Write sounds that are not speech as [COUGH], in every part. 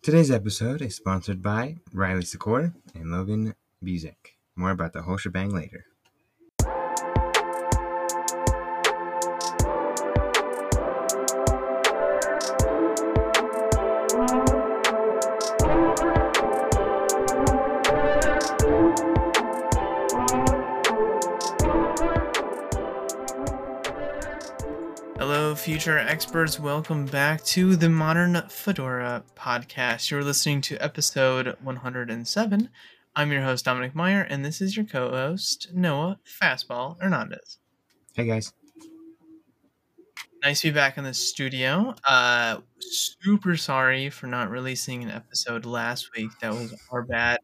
Today's episode is sponsored by Riley Secor and Logan Buczek. More about the whole shebang later. Future experts. Welcome back to the Modern Fedora podcast. You're listening to episode 107. I'm your host, Dominic Meyer, and this is your co host, Noah Fastball Hernandez. Hey guys. Nice to be back in the studio. Uh, super sorry for not releasing an episode last week. That was our bad.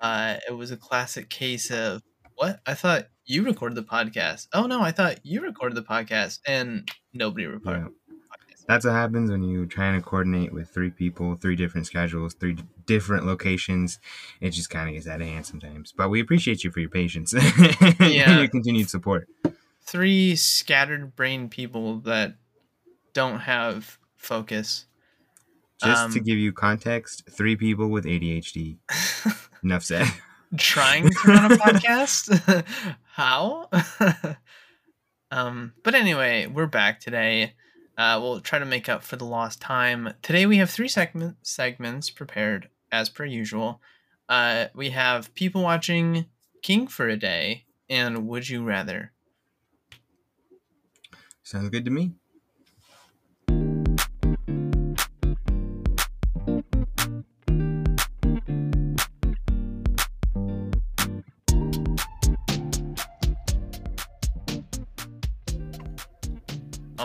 Uh, it was a classic case of what? I thought you recorded the podcast. Oh no, I thought you recorded the podcast and nobody recorded. Yeah. That's what happens when you're trying to coordinate with three people, three different schedules, three d- different locations. It just kind of gets out of hand sometimes. But we appreciate you for your patience [LAUGHS] and Yeah. your continued support. Three scattered brain people that don't have focus. Just to Um, give you context, three people with ADHD. [LAUGHS] Enough said. trying to run a podcast. [LAUGHS] How? [LAUGHS] um, but anyway, we're back today. Uh, we'll try to make up for the lost time. Today we have three segment segments prepared as per usual. Uh, we have people watching King for a Day and Would You Rather. Sounds good to me.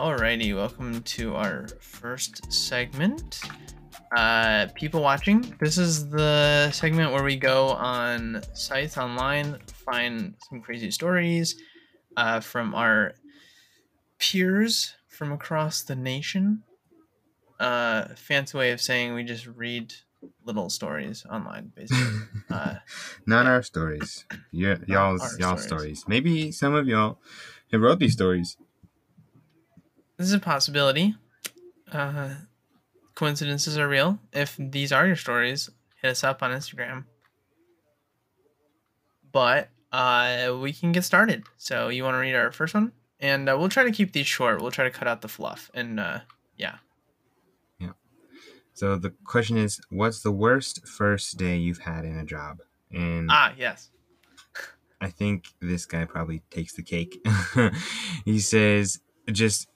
Alrighty, welcome to our first segment. Uh, people watching. This is the segment where we go on sites online, find some crazy stories uh, from our peers from across the nation. Uh, fancy way of saying we just read little stories online, basically. [LAUGHS] Uh, Not our stories. Your, y'all's y'all stories. stories. Maybe some of y'all have wrote these stories. This is a possibility. Uh, coincidences are real. If these are your stories, hit us up on Instagram. But uh, we can get started. So you want to read our first one, and uh, we'll try to keep these short. We'll try to cut out the fluff. And uh, yeah, So the question is, what's the worst first day you've had in a job? And ah, yes. I think this guy probably takes the cake. [LAUGHS] he says, just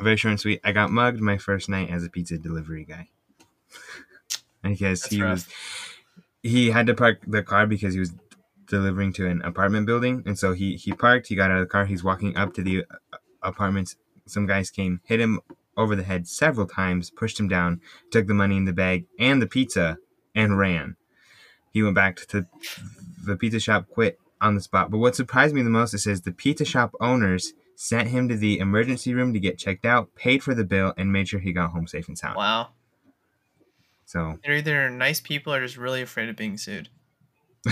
very short and sweet. I got mugged my first night as a pizza delivery guy. [LAUGHS] I guess That's he rough. was he had to park the car because he was delivering to an apartment building, and so he he parked. He got out of the car. He's walking up to the uh, apartments. Some guys came, hit him over the head several times, pushed him down, took the money in the bag and the pizza, and ran. He went back to the pizza shop, quit on the spot. But what surprised me the most is the pizza shop owners sent him to the emergency room to get checked out, paid for the bill, and made sure he got home safe and sound. Wow. So, They're either nice people or just really afraid of being sued. [LAUGHS]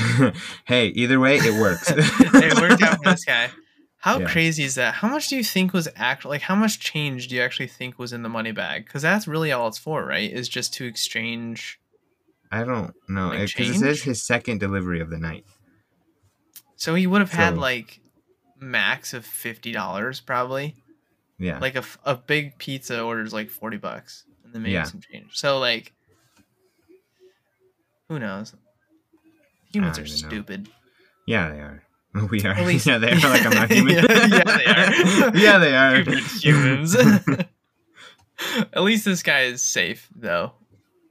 hey, either way, it works. it worked out for this guy. How Yeah. crazy is that? How much do you think was actually like? How much change do you actually think was in the money bag? Because that's really all it's for, right? Is just to exchange. I don't know Like because it says his second delivery of the night. So he would have had like max of fifty dollars probably. Yeah, Like a, a big pizza orders like forty bucks, and then maybe Yeah. some change. So like, who knows? Humans are know. stupid. yeah, they are. [LAUGHS] We are. At least- [LAUGHS] yeah, they are. Like I'm not [LAUGHS] human. Yeah, yeah, they are. yeah, they are. Stupid humans. At least this guy is safe, though.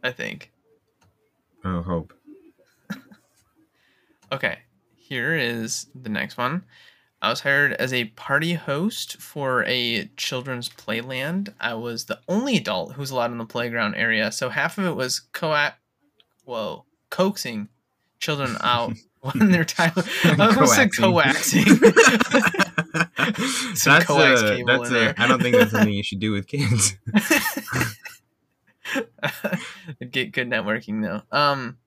I think. oh, hope. Okay, here is the next one. I was hired as a party host for a children's playland. I was the only adult who was allowed in the playground area, so half of it was coax, whoa, coaxing children [LAUGHS] out when they're tired. [LAUGHS] I almost said Coaxing. [LAUGHS] that's coax a, cable that's a, there. I don't think that's something you should do with kids. Get good networking though. Um,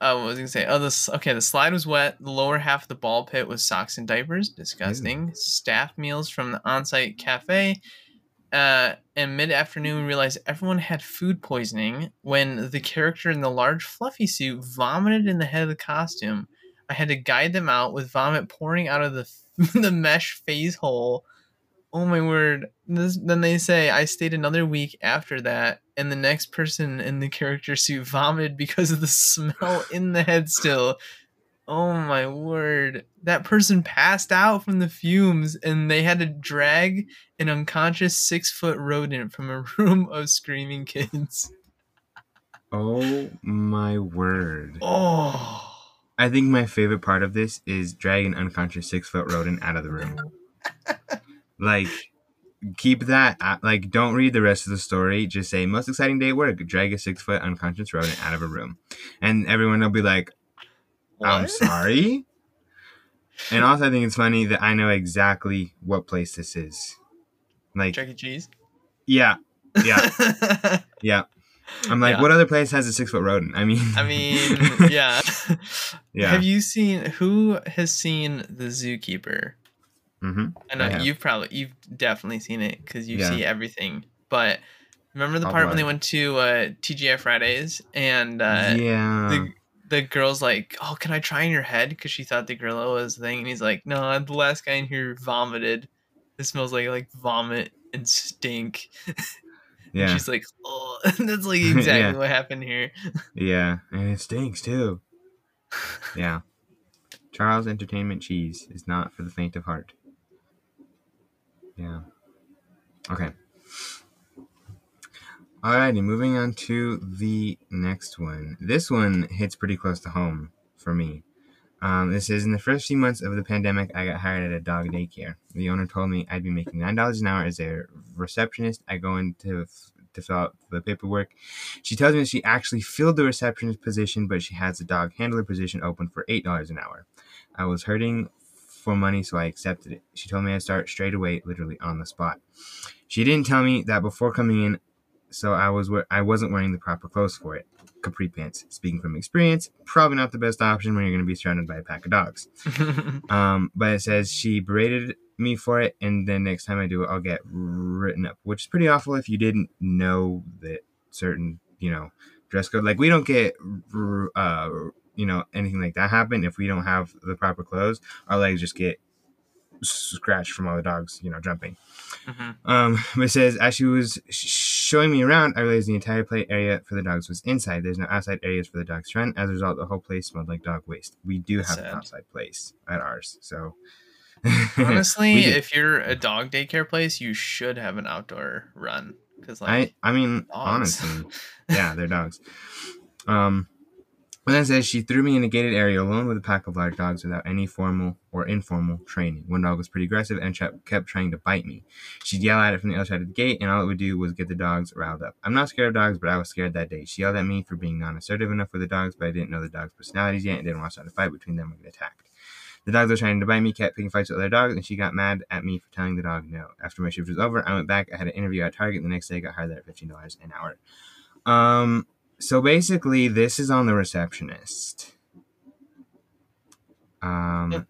uh, what was I gonna say? Oh, this okay. The slide was wet. The lower half of the ball pit was socks and diapers. Disgusting. Staff meals from the on-site cafe. uh, and mid afternoon we realized everyone had food poisoning when the character in the large fluffy suit vomited in the head of the costume. I had to guide them out with vomit pouring out of the [LAUGHS] the mesh phase hole. Oh my word! This, then they say I stayed another week after that, and the next person in the character suit vomited because of the smell in the head still. Oh my word. That person passed out from the fumes and they had to drag an unconscious six foot rodent from a [LAUGHS] room of screaming kids. Oh my word. Oh. I think my favorite part of this is drag an unconscious six foot rodent out of the room. [LAUGHS] like, keep that, like, don't read the rest of the story. Just say, most exciting day at work, drag a six foot unconscious rodent out of a room. And everyone will be like, I'm sorry. [LAUGHS] And also, I think it's funny that I know exactly what place this is. Like, Chuck E. Cheese? yeah, yeah, [LAUGHS] yeah. I'm like, Yeah. what other place has a six foot rodent? I mean, I mean, [LAUGHS] yeah. yeah. Have you seen, who has seen The Zookeeper? Hmm I know I you've probably you've definitely seen it because you Yeah. see everything. But remember the part when they went to uh, TGI Fridays and uh, yeah. the the girl's like, "Oh, can I try in your head?" Because she thought the gorilla was the thing, and he's like, "No, the last guy in here vomited. It smells like like vomit and stink." [LAUGHS] And yeah. she's like, "Oh, [LAUGHS] that's like [LAUGHS] exactly Yeah. what happened here." Yeah. And it stinks too. Yeah. Charles Entertainment Cheese is not for the faint of heart. Yeah. Okay. Alrighty, moving on to the next one. This one hits pretty close to home for me. Um, this is in the first few months of the pandemic, I got hired at a dog daycare. The owner told me I'd be making nine dollars an hour as a receptionist. I go in to, to fill out the paperwork. She tells me she actually filled the receptionist position, but she has the dog handler position open for eight dollars an hour. I was hurting for money, so I accepted it. She told me I'd start straight away, literally on the spot. She didn't tell me that before coming in, so I was I wasn't wearing the proper clothes for it. Capri pants. Speaking from experience, probably not the best option when you're going to be surrounded by a pack of dogs. [LAUGHS] Um, but it says she berated me for it, and then next time I do it, I'll get written up, which is pretty awful if you didn't know that certain, you know, dress code. Like we don't get, uh, you know, anything like that happen if we don't have the proper clothes. Our legs just get scratched from all the dogs, you know, jumping. Mhm. Um, but it says as she was showing me around, I realized the entire play area for the dogs was inside. There's no outside areas for the dogs to run. As a result, the whole place smelled like dog waste. We do have an outside place at ours, so Honestly, [LAUGHS] if you're a dog daycare place, you should have an outdoor run because like I I mean dogs. honestly, [LAUGHS] yeah, they're dogs. Um, it says she threw me in a gated area alone with a pack of large dogs without any formal or informal training. One dog was pretty aggressive and kept trying to bite me. She'd yell at it from the other side of the gate, and all it would do was get the dogs riled up. I'm not scared of dogs, but I was scared that day. She yelled at me for being non-assertive enough with the dogs, but I didn't know the dogs' personalities yet and didn't want to start a fight between them and get attacked. The dogs were trying to bite me, kept picking fights with other dogs, and she got mad at me for telling the dog no. After my shift was over, I went back. I had an interview at Target. The next day, I got hired there at fifteen dollars an hour. Um, so basically, this is on the receptionist. Um,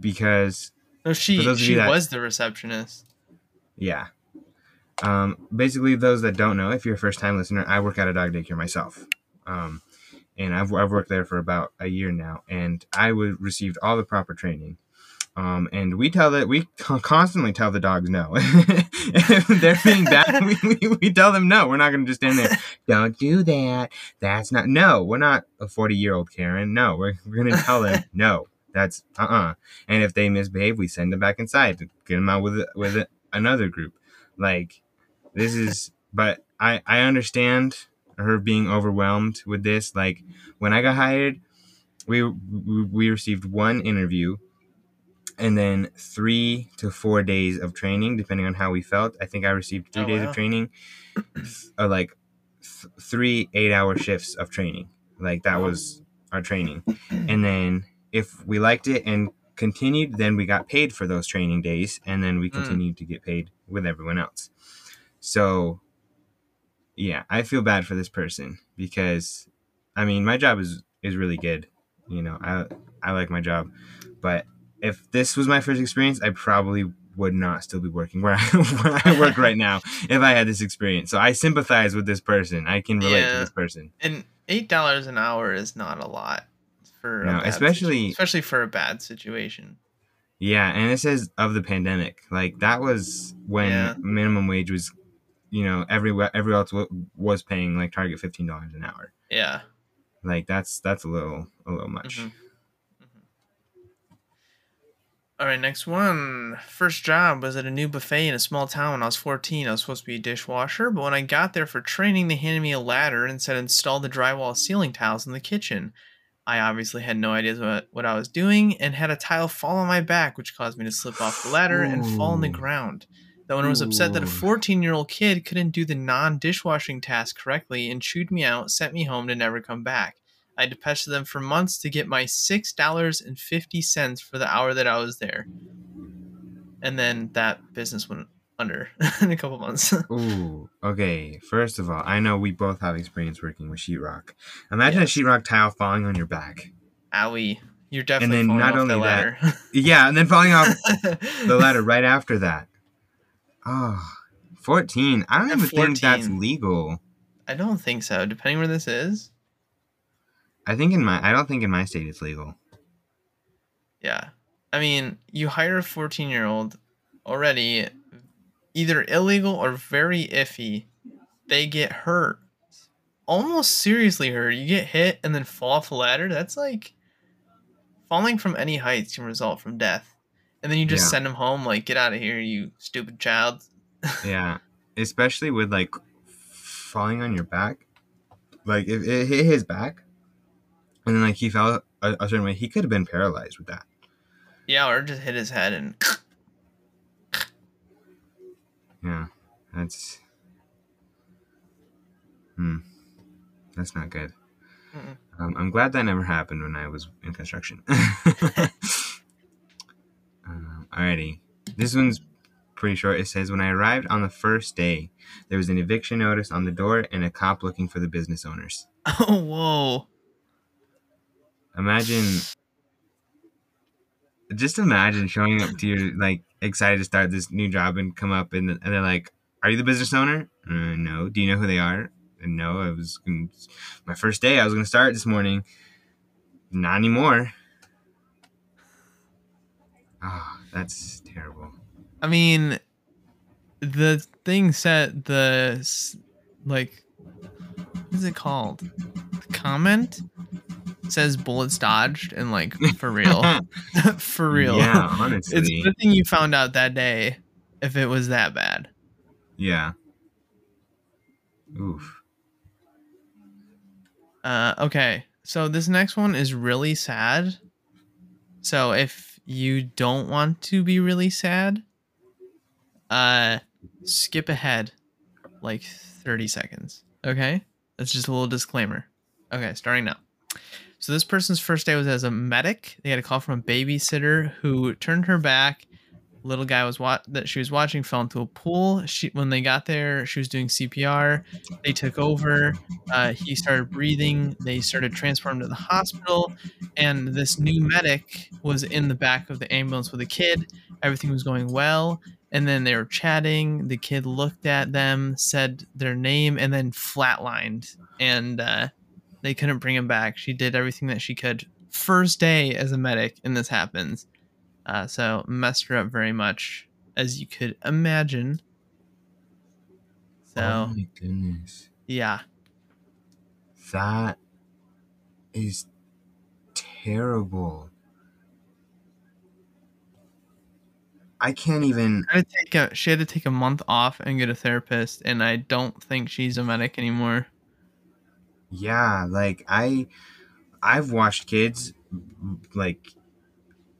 because no, she those of you she that- was the receptionist. yeah, um, basically, those that don't know, if you're a first time listener, I work at a dog daycare myself. Um, and I've, I've worked there for about a year now, and I would received all the proper training. Um, and we tell that we constantly tell the dogs no. if [LAUGHS] they're being bad, [LAUGHS] we, we, we tell them no. We're not going to just stand there. Don't do that. That's not. No, we're not a forty year old Karen. No, we're we're going to tell them [LAUGHS] no. That's uh uh And if they misbehave, we send them back inside to get them out with with another group. Like this is. But I I understand her being overwhelmed with this. Like when I got hired, we, we received one interview and then three to four days of training, depending on how we felt. I think I received three Oh, days wow. of training, [CLEARS THROAT] or like th- three eight-hour shifts of training. Like that was our training, and then if we liked it and continued, then we got paid for those training days, and then we Mm. continued to get paid with everyone else. So, yeah, I feel bad for this person because, I mean, my job is is really good. You know, I I like my job, but if this was my first experience, I probably would not still be working where [LAUGHS] I, where I work right now [LAUGHS] if I had this experience. So I sympathize with this person. I can relate to this person. And eight dollars an hour is not a lot for a No, bad especially- situ- especially for a bad situation. Yeah, and it says of the pandemic. Like that was when Yeah. minimum wage was, you know, every every else wa- was paying like Target fifteen dollars an hour. Yeah. Like that's that's a little a little much. Mhm. All right, next one. First job was at a new buffet in a small town when I was 14. I was supposed to be a dishwasher, but when I got there for training, they handed me a ladder and said install the drywall ceiling tiles in the kitchen. I obviously had no idea what, what I was doing and had a tile fall on my back, which caused me to slip off the ladder and fall on the ground. The owner was upset that a 14 year old kid couldn't do the non dishwashing task correctly and chewed me out, sent me home to never come back. I had to pester them for months to get my six dollars and fifty cents for the hour that I was there. And then that business went under [LAUGHS] in a couple months. [LAUGHS] Ooh, okay. First of all, I know we both have experience working with sheetrock. Imagine Yes. a sheetrock tile falling on your back. Owie. You're definitely and then falling not off only the that, ladder. [LAUGHS] Yeah, and then falling off the ladder right after that. Oh, 14. I don't At even think that's legal. I don't think so. Depending where this is. I think in my I don't think in my state it's legal. Yeah. I mean, you hire a 14 year old already, either illegal or very iffy. They get hurt. Almost seriously hurt. You get hit and then fall off a ladder. That's like falling from any heights can result from death. And then you just Yeah. send them home, like, get out of here, you stupid child. [LAUGHS] Yeah, especially with like falling on your back. Like if it hit his back, and then like he fell a, a certain way, he could have been paralyzed with that. Yeah, or just hit his head and. Yeah, that's hmm, that's not good. Um, I'm glad that never happened when I was in construction. um, [LAUGHS] alrighty, this one's pretty short. It says when I arrived on the first day, there was an eviction notice on the door and a cop looking for the business owners. [LAUGHS] Oh, whoa. Imagine, just imagine showing up to your like excited to start this new job and come up and, and they're like, "Are you the business owner?" Uh, no. Do you know who they are? And no. I was my first day. I was going to start this morning. Not anymore. Oh, that's terrible. I mean, the thing said the like, what is it called? The comment says bullets dodged and like [LAUGHS] for real, [LAUGHS] for real. Yeah, It's honestly. a good thing you found out that day if it was that bad. yeah. Oof. Uh, okay, so this next one is really sad. So if you don't want to be really sad, uh, skip ahead like 30 seconds. Okay, that's just a little disclaimer. Okay, starting now. So this person's first day was as a medic. They had a call from a babysitter who turned her back. Little guy was what that she was watching fell into a pool. She when they got there, she was doing CPR. They took over. Uh, he started breathing. They started transporting to the hospital, and this new medic was in the back of the ambulance with a kid. Everything was going well, and then they were chatting. The kid looked at them, said their name, and then flatlined, and uh, they couldn't bring him back. She did everything that she could. First day as a medic, and this happens. Uh, so messed her up very much, as you could imagine. So oh my goodness. yeah. That is terrible. I can't even. Had to take a, she had to take a month off and get a therapist, and I don't think she's a medic anymore. Yeah, like I, I've watched kids, like,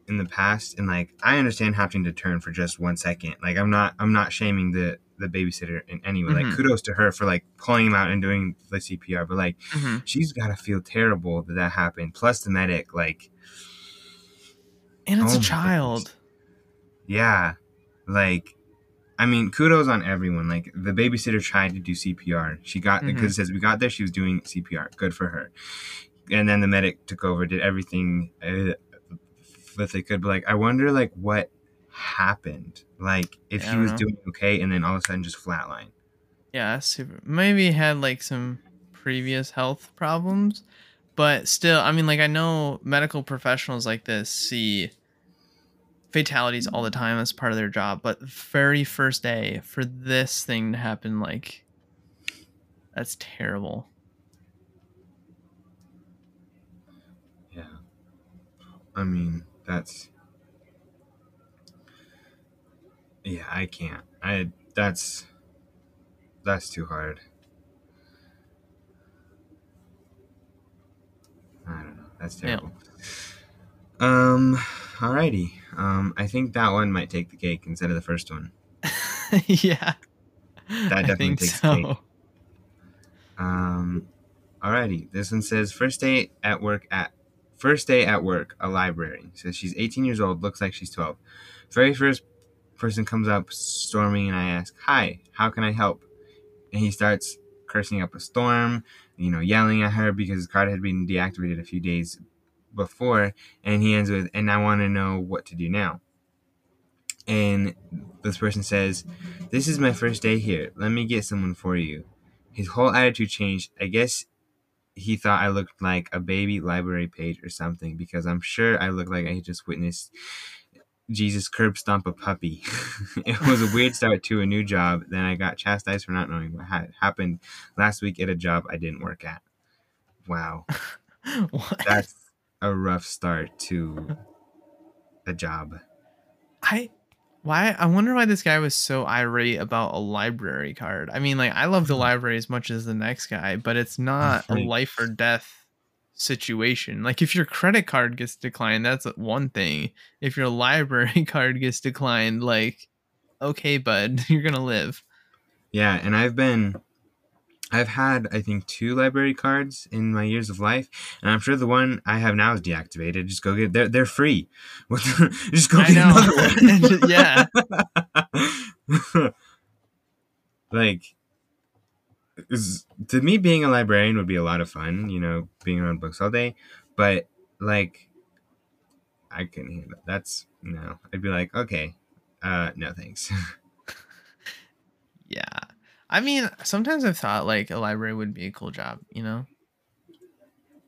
in the past, and like I understand having to turn for just one second. Like I'm not, I'm not shaming the the babysitter in any way. Mhm. Like kudos to her for like pulling him out and doing the CPR, but like hmm she's got to feel terrible that that happened. Plus the medic, like. And it's Oh a child. Yeah. Like, I mean, kudos on everyone. Like, the babysitter tried to do CPR. She got, because it says we got there, she was doing CPR. Good for her. And then the medic took over, did everything uh, that they could. But, like, I wonder, like, what happened? Like if Yeah, he was know. doing okay and then all of a sudden just flatline. Yeah, super. Maybe had like some previous health problems, but still, I mean, like I know medical professionals like this see fatalities all the time as part of their job, but very first day for this thing to happen, like that's terrible. Yeah. I mean, that's Yeah, I can't. I that's that's too hard. I don't know. That's Yeah. terrible. Um alrighty. Um I think that one might take the cake instead of the first one. [LAUGHS] yeah, That definitely takes the cake. so. Um, alrighty. This one says first day at work at first day at work, a library. Says she's 18 years old, looks like she's 12. Very first person comes up storming, and I ask, "Hi, how can I help?" And he starts cursing up a storm, you know, yelling at her because his card had been deactivated a few days before, and he ends with, "And I want to know what to do now." And this person says, "This is my first day here. Let me get someone for you." his whole attitude changed. I guess he thought I looked like a baby library page or something because I'm sure I looked like I just witnessed Jesus curb stomp a puppy. [LAUGHS] it was a weird start to a new job. Then I got chastised for not knowing what had happened last week at a job I didn't work at. Wow, [LAUGHS] what? that's a rough start to a job. I why I wonder why this guy was so irate about a library card. I mean, like I love the mm-hmm. library as much as the next guy, but it's not a life or death situation. Like if your credit card gets declined, that's one thing. If your library [LAUGHS] card gets declined, like okay, bud, [LAUGHS] you're gonna live. Yeah, and I've been I've had I think two library cards in my years of life, and I'm sure the one I have now is deactivated. Just go get they're they're free. [LAUGHS] Just go I get know. another one. [LAUGHS] yeah. [LAUGHS] like is, to me being a librarian would be a lot of fun, you know, being around books all day, but like I couldn't handle it. That's no. I'd be like, okay, uh no thanks. Yeah. I mean, sometimes I've thought like a library would be a cool job, you know?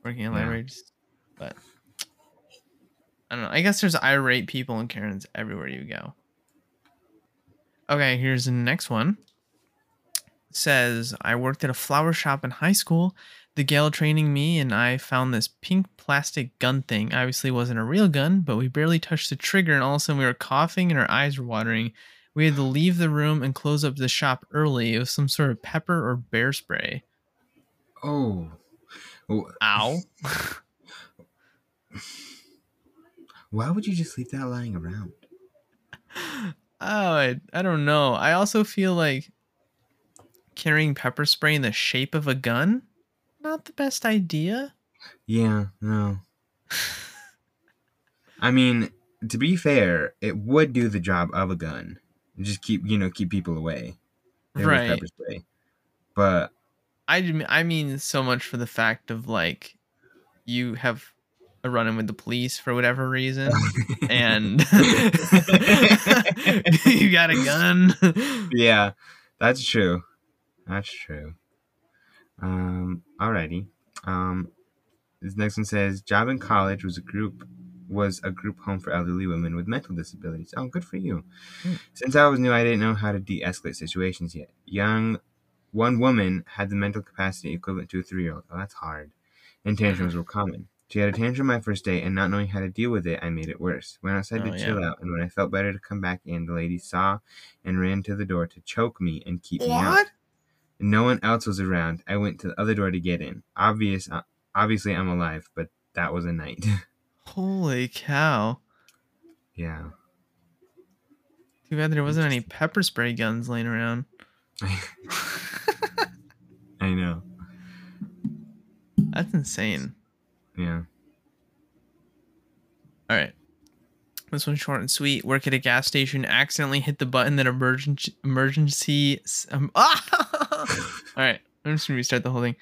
Working in a Yeah. library just but I don't know. I guess there's irate people and Karens everywhere you go. Okay, here's the next one. Says I worked at a flower shop in high school. The gal training me and I found this pink plastic gun thing. Obviously wasn't a real gun, but we barely touched the trigger and all of a sudden we were coughing and our eyes were watering. We had to leave the room and close up the shop early. It was some sort of pepper or bear spray. oh. Ow. [LAUGHS] Why would you just leave that lying around? oh, I, I don't know. I also feel like carrying pepper spray in the shape of a gun, not the best idea. Yeah, no. [LAUGHS] I mean, to be fair, it would do the job of a gun. Just keep, you know, keep people away. Right. But I I mean so much for the fact of like you have a run in with the police for whatever reason and [LAUGHS] [LAUGHS] you got a gun. yeah, that's true. That's true. Um, alrighty. Um, this next one says, "Job in college was a group was a group home for elderly women with mental disabilities." Oh, good for you. Hmm. Since I was new, I didn't know how to de-escalate situations yet. Young, one woman had the mental capacity equivalent to a three-year-old. Oh, that's hard. And tantrums were common. She had a tantrum my first day, and not knowing how to deal with it, I made it worse. Went outside Oh, to yeah. chill out, and when I felt better to come back in, the lady saw and ran to the door to choke me and keep me out. what? No one else was around. I went to the other door to get in. Obvious, uh, obviously, I'm alive, but that was a night. [LAUGHS] Holy cow. yeah. Too bad there wasn't any pepper spray guns laying around. [LAUGHS] [LAUGHS] I know. That's insane. Yeah. All right. This one's short and sweet. Work at a gas station, accidentally hit the button that emergency emergency. Um, [LAUGHS] ah! All right, I'm just gonna restart the whole thing.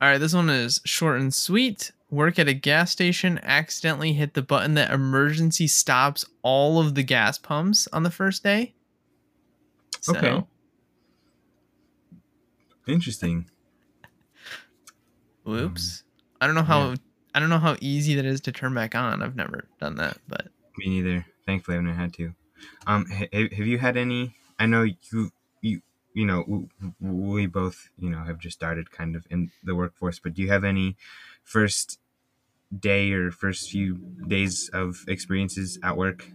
All right, this one is short and sweet. Work at a gas station, accidentally hit the button that emergency stops all of the gas pumps on the first day. So, Okay. Interesting. Whoops. I don't know how I don't know how easy that is to turn back on. I've never done that, but Me neither. Thankfully, I've never had to. Um, ha- have you had any? I know you, you, you know, we both, you know, have just started kind of in the workforce. But do you have any first day or first few days of experiences at work?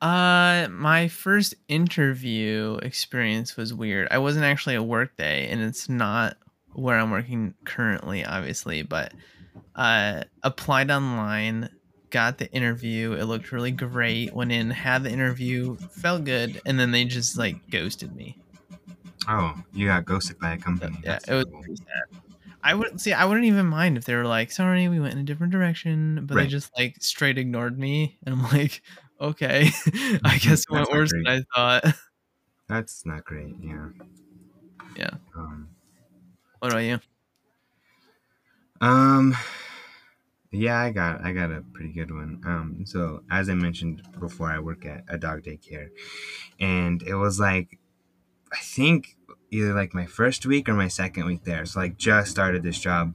Uh, my first interview experience was weird. I wasn't actually a work day, and it's not where I'm working currently, obviously, but uh, applied online, got the interview. It looked really great. Went in, had the interview, felt good, and then they just like ghosted me. Oh, you got ghosted by a So, company. yeah, That's it was pretty sad. I would see. I wouldn't even mind if they were like, "Sorry, we went in a different direction," but they just like straight ignored me, and I'm [LAUGHS] like, "Okay, [LAUGHS] I guess it went worse great. than I thought." [LAUGHS] That's not great. Yeah. Yeah. Um, What about you? Um yeah, I got I got a pretty good one. Um so as I mentioned before I work at a dog daycare and it was like I think either like my first week or my second week there. So like just started this job.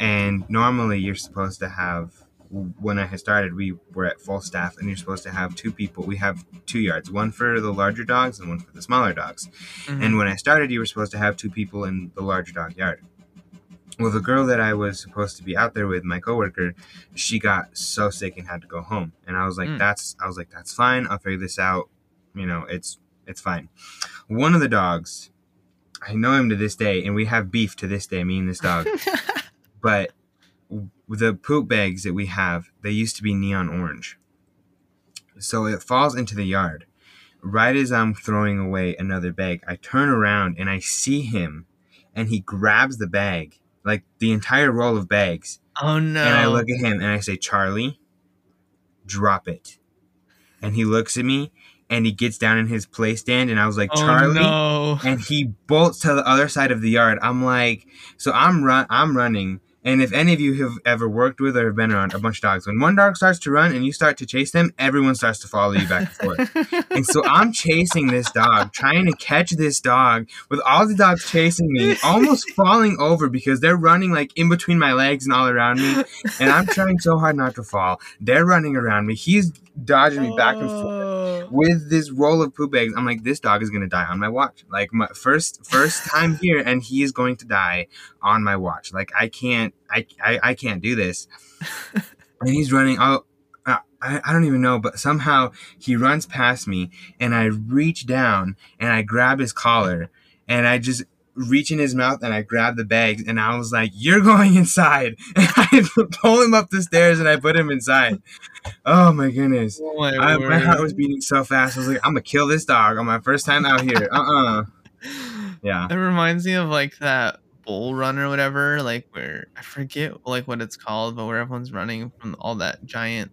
And normally you're supposed to have when I had started, we were at full staff, and you're supposed to have two people. We have two yards, one for the larger dogs and one for the smaller dogs. Mhm. And when I started, you were supposed to have two people in the larger dog yard. Well, the girl that I was supposed to be out there with, my coworker, she got so sick and had to go home. And I was like, Mm. "That's," I was like, "That's fine. I'll figure this out. You know, it's it's fine." One of the dogs, I know him to this day, and we have beef to this day. Me and this dog, [LAUGHS] but the poop bags that we have, they used to be neon orange. So it falls into the yard. Right as I'm throwing away another bag, I turn around and I see him and he grabs the bag, like the entire roll of bags. oh no! And I look at him and I say, Charlie, drop it. And he looks at me and he gets down in his play stand and I was like, oh Charlie, no! and he bolts to the other side of the yard. I'm like, so I'm run, I'm running. And if any of you have ever worked with or have been around a bunch of dogs, when one dog starts to run and you start to chase them, everyone starts to follow you back and forth. [LAUGHS] And so I'm chasing this dog, trying to catch this dog with all the dogs chasing me, almost [LAUGHS] falling over because they're running like in between my legs and all around me. And I'm trying so hard not to fall. They're running around me. He's dodging me back and forth Oh. with this roll of poop bags. I'm like, this dog is gonna die on my watch. Like my first first [LAUGHS] time here, and he is going to die on my watch. Like I can't, I I, I can't do this. [LAUGHS] and he's running. Oh, I I don't even know, but somehow he runs past me, and I reach down and I grab his collar, and I just reach in his mouth and I grab the bags and I was like, "You're going inside!" [LAUGHS] I [LAUGHS] pull him up the stairs and I put him inside. Oh my goodness! Oh my, I, my heart was beating so fast. I was like, I'm gonna kill this dog on my first time out here. Uh uh Yeah. It reminds me of like that bull run or whatever, like where I forget like what it's called, but where everyone's running from all that giant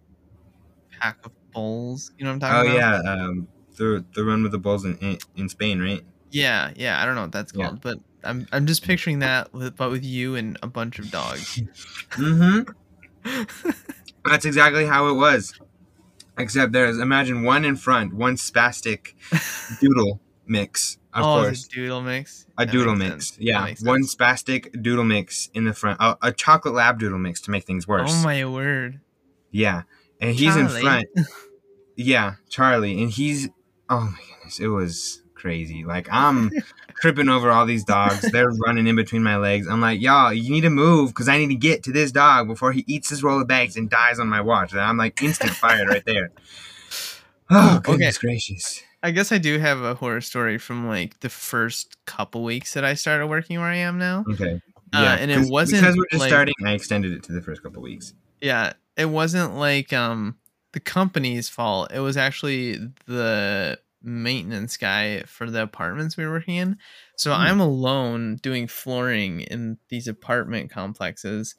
pack of bulls. You know what I'm Oh talking about? Oh yeah. Um, the the run with the bulls in in, in Spain, right? Yeah, yeah. I don't know what that's Yeah. called, but I'm I'm just picturing that with but with you and a bunch of dogs. Mm-hmm. [LAUGHS] That's exactly how it was. Except there's imagine one in front, one spastic [LAUGHS] doodle mix, of oh, course. a doodle mix. A That doodle mix, sense. Yeah. One spastic doodle mix in the front. A, a chocolate lab doodle mix to make things worse. Oh my word. Yeah, and he's in front. [LAUGHS] Yeah, Charlie, and he's oh my goodness, it was crazy. Like I'm tripping over all these dogs. They're running in between my legs. I'm like, y'all, you need to move because I need to get to this dog before he eats his roll of bags and dies on my watch. And I'm like instant fired right there. [SIGHS] Oh Okay. goodness gracious. I guess I do have a horror story from like the first couple weeks that I started working where I am now. Okay. Uh, and it wasn't, because we're just like- starting. I extended it to the first couple weeks. Yeah, it wasn't like um the company's fault. It was actually the maintenance guy for the apartments we were working in. So Hmm. I'm alone doing flooring in these apartment complexes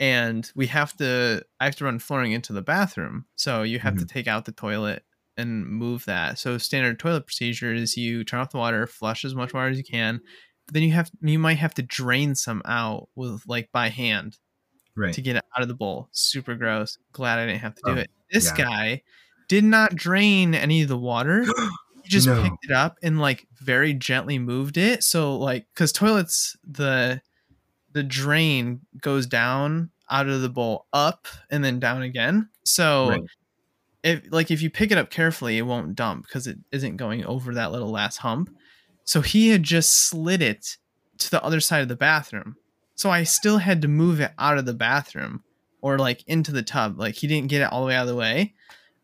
and we have to I have to run flooring into the bathroom. So you have to take out the toilet and move that. So standard toilet procedure is you turn off the water, flush as much water as you can, but then you have you might have to drain some out with like by hand Right. to get it out of the bowl. Super gross. Glad I didn't have to do Oh, it. This yeah. guy did not drain any of the water. [GASPS] [GASPS] [GASPS] Just No. picked it up and like very gently moved it. So like cuz toilets the the drain goes down out of the bowl up and then down again. So Right. if like if you pick it up carefully, it won't dump because it isn't going over that little last hump. So he had just slid it to the other side of the bathroom. So I still had to move it out of the bathroom or like into the tub. Like he didn't get it all the way out of the way.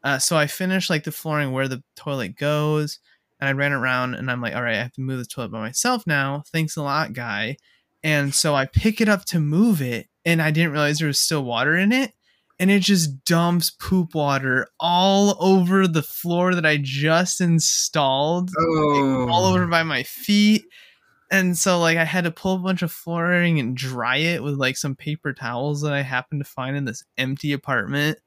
Uh, so I finished like the flooring where the toilet goes, and I ran around and I'm like, all right, I have to move the toilet by myself now. Thanks a lot, guy. And so I pick it up to move it, and I didn't realize there was still water in it. And it just dumps poop water all over the floor that I just installed Oh. all over by my feet. And so like I had to pull a bunch of flooring and dry it with like some paper towels that I happened to find in this empty apartment.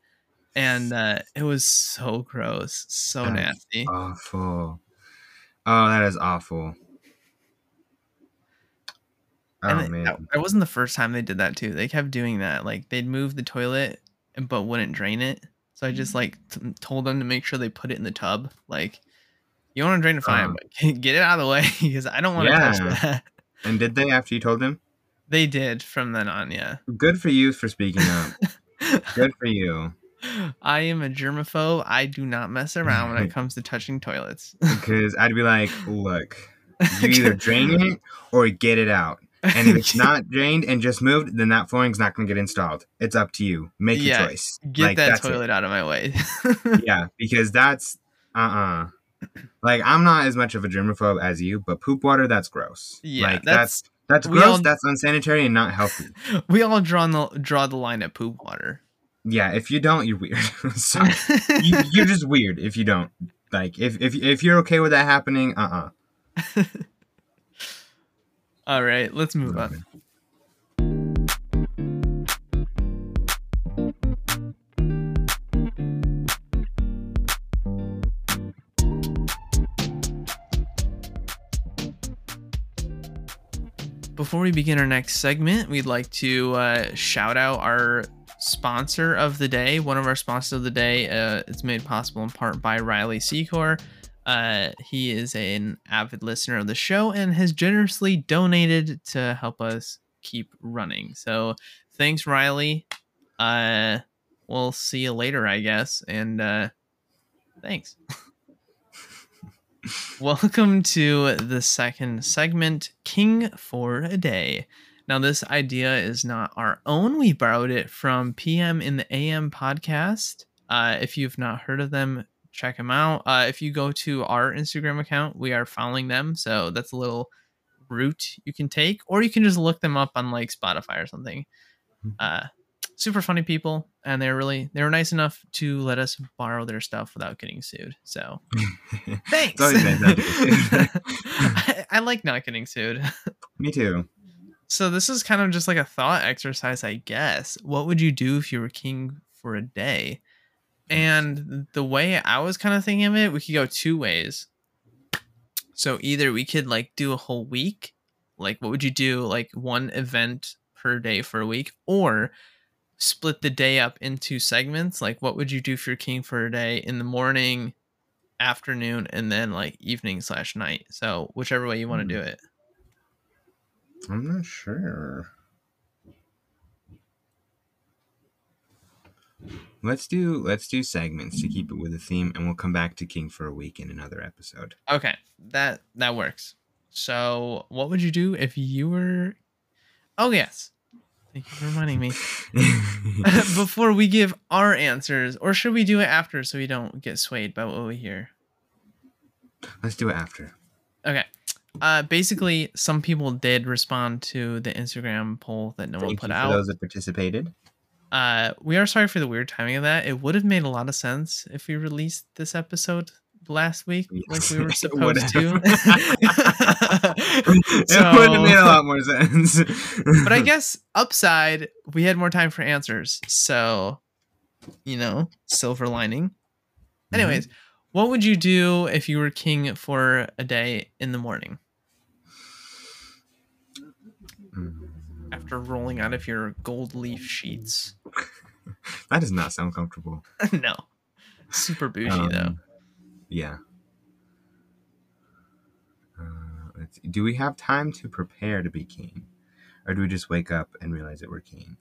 And uh, it was so gross, so nasty. Awful. Oh, that is awful. Oh and man. that, that wasn't the first time they did that too. They kept doing that. Like they'd move the toilet but wouldn't drain it. So I just like t- told them to make sure they put it in the tub. Like you want to drain it fine, Uh. but [LAUGHS] get it out of the way because I don't want to touch Yeah. that. And did they after you told them? They did from then on, yeah. Good for you for speaking up. [LAUGHS] Good for you. I am a germaphobe. I do not mess around when it [LAUGHS] comes to touching toilets. Because I'd be like, [LAUGHS] look, [LAUGHS] you either drain it or get it out. And if it's not drained and just moved, then that flooring's not going to get installed. It's up to you. Make Yeah, your choice. Get Like, that that's it. toilet out of my way. Yeah, because that's uh uh Like I'm not as much of a germaphobe as you, but poop water that's gross. Yeah, like that's- that's that's gross. all- That's unsanitary and not healthy. we all draw the draw the line at poop water. Yeah, if you don't, you're weird. [LAUGHS] Sorry. [LAUGHS] you, you're just weird if you don't. Like if if if you're okay with that happening, uh uh [LAUGHS] all right, let's move on. Before we begin our next segment, we'd like to uh, shout out our sponsor of the day. One of our sponsors of the day uh, is made possible in part by Riley Secor. Uh, he is an avid listener of the show and has generously donated to help us keep running. So thanks, Riley. Uh, we'll see you later, I guess. And uh, thanks. [LAUGHS] Welcome to the second segment, King for a Day. Now, this idea is not our own. We borrowed it from PM in the AM podcast. Uh, if you've not heard of them, check them out. Uh, if you go to our Instagram account, we are following them. So that's a little route you can take, or you can just look them up on like Spotify or something. Uh, super funny people, and they're really they were nice enough to let us borrow their stuff without getting sued. So [LAUGHS] thanks. It's always nice not to get sued. [LAUGHS] I, I like not getting sued. [LAUGHS] Me too. So this is kind of just like a thought exercise, I guess. What would you do if you were king for a day? And the way I was kind of thinking of it, we could go two ways. So either we could like do a whole week, like what would you do, like one event per day for a week, or split the day up into segments. Like what would you do if you're king for a day in the morning, afternoon, and then like evening slash night. So whichever way you want to do hmm. it. I'm not sure. Let's do let's do segments to keep it with a theme, and we'll come back to King for a week in another episode. Okay, that that works. So, what would you do if you were? Oh yes, thank you for reminding me. [LAUGHS] [LAUGHS] Before we give our answers, or should we do it after so we don't get swayed by what we hear? Let's do it after. Okay. Uh, basically, some people did respond to the Instagram poll that no one Thank put you for out. those that participated. Uh, we are sorry for the weird timing of that. It would have made a lot of sense if we released this episode last week, like we were [LAUGHS] Yes, supposed to. [LAUGHS] it would have made a lot more sense. but I guess upside, we had more time for answers. So, you know, silver lining. Anyways, what would you do if you were king for a day in the morning? After rolling out of your gold leaf sheets. [LAUGHS] That does not sound comfortable. no. Super bougie though. Um, Yeah. Uh. Do we have time to prepare to be king, or do we just wake up and realize that we're king?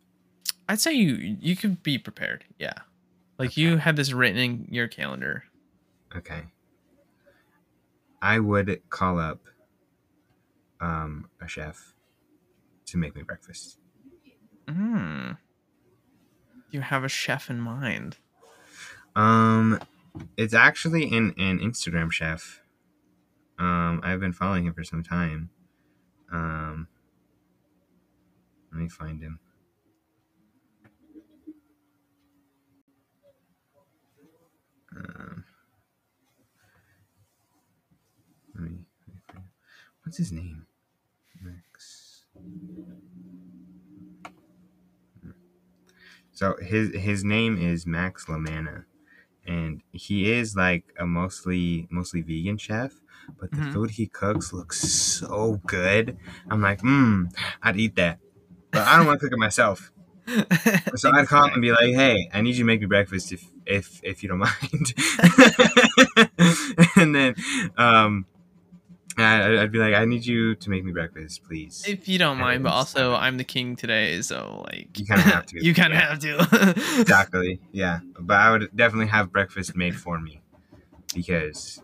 I'd say you you could be prepared. Yeah. Like you had this written in your calendar. Okay. I would call up um, a chef to make me breakfast. Hmm. You have a chef in mind. Um, it's actually an an Instagram chef. Um, I've been following him for some time. Um, let me find him. Um, let me, let me find him. What's his name? So his his name is Max La Manna, and he is like a mostly mostly vegan chef. But the Mhm. food he cooks looks so good. I'm like, mmm, I'd eat that, but I don't want to cook it myself. [LAUGHS] So I'd call him and be like, "Hey, I need you to make me breakfast if if if you don't [LAUGHS] mind." [LAUGHS] and then um, I, I'd be like, "I need you to make me breakfast, please." If you don't mind, but also. I'm the king today, so like You kinda have to, [LAUGHS] you kind of have to. exactly, [LAUGHS] yeah. But I would definitely have breakfast made for me because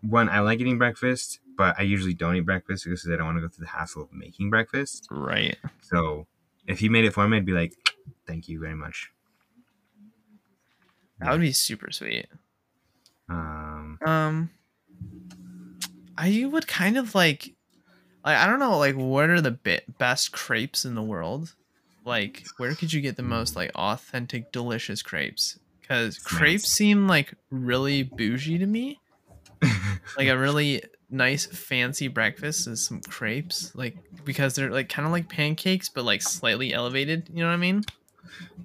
one, I like eating breakfast, but I usually don't eat breakfast because I don't want to go through the hassle of making breakfast. right. So if he made it for me, I'd be like, "Thank you very much." That would be super sweet. Um, Um, I would kind of like, like I don't know, like what are the be- best crepes in the world? Like, where could you get the most like authentic, delicious crepes? Because crepes Nice. seem like really bougie to me. [LAUGHS] Like a really nice, fancy breakfast is some crepes, like because they're like kind of like pancakes, but like slightly elevated. You know what I mean?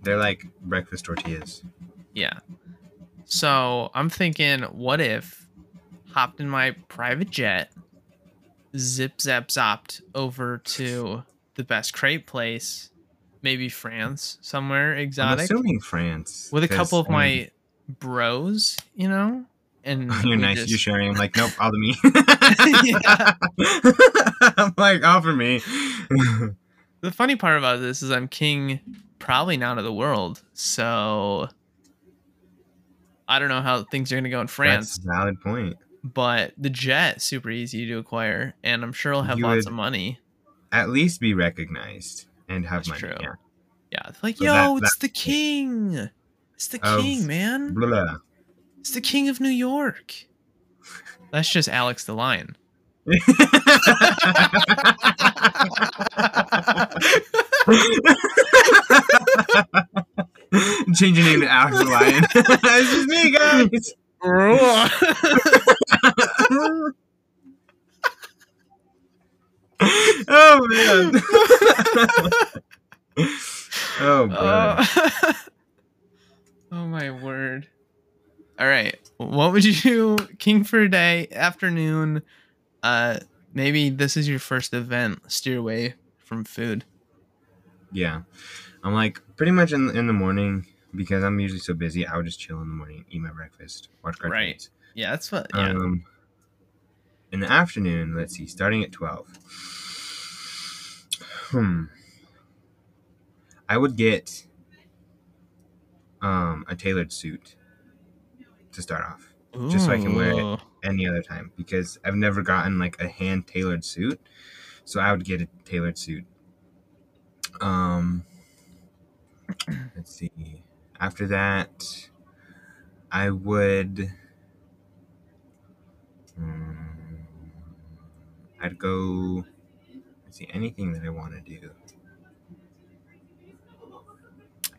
they're like breakfast tortillas. Yeah. So I'm thinking, what if hopped in my private jet, zip zap zopped over to the best crepe place, maybe France, somewhere exotic. I'm assuming France with a couple of I mean, my bros, you know? And [LAUGHS] You're nice. just- You're sharing. I'm like, nope, all to me. [LAUGHS] [LAUGHS] I'm like, all for me. The funny part about this is I'm king, probably not of the world, so I don't know how things are gonna go in France. That's a valid point. But the jet super easy to acquire and i'm sure it'll have You lots of money At least be recognized and have That's money. true. Yeah. yeah it's like So yo that- it's the king it's the king man Blah, blah. it's the king of new york that's just alex the lion [LAUGHS] Change your name to Alex the Lion. [LAUGHS] it's just me, guys. Oh man. [LAUGHS] oh. Uh, [LAUGHS] oh my word all right what would you do king for a day afternoon uh maybe this is your first event steer away from food Yeah. I'm like pretty much in in the morning because I'm usually so busy. I would just chill in the morning, eat my breakfast, watch cartoons. Right. yeah that's what yeah Um, in the afternoon, let's see, starting at twelve. Hmm. I would get um a tailored suit to start off. just so I can wear it. Any other time because I've never gotten like a hand tailored suit, so I would get a tailored suit. Um, let's see. After that, I would. Um, I'd go. Let's see anything that I want to do.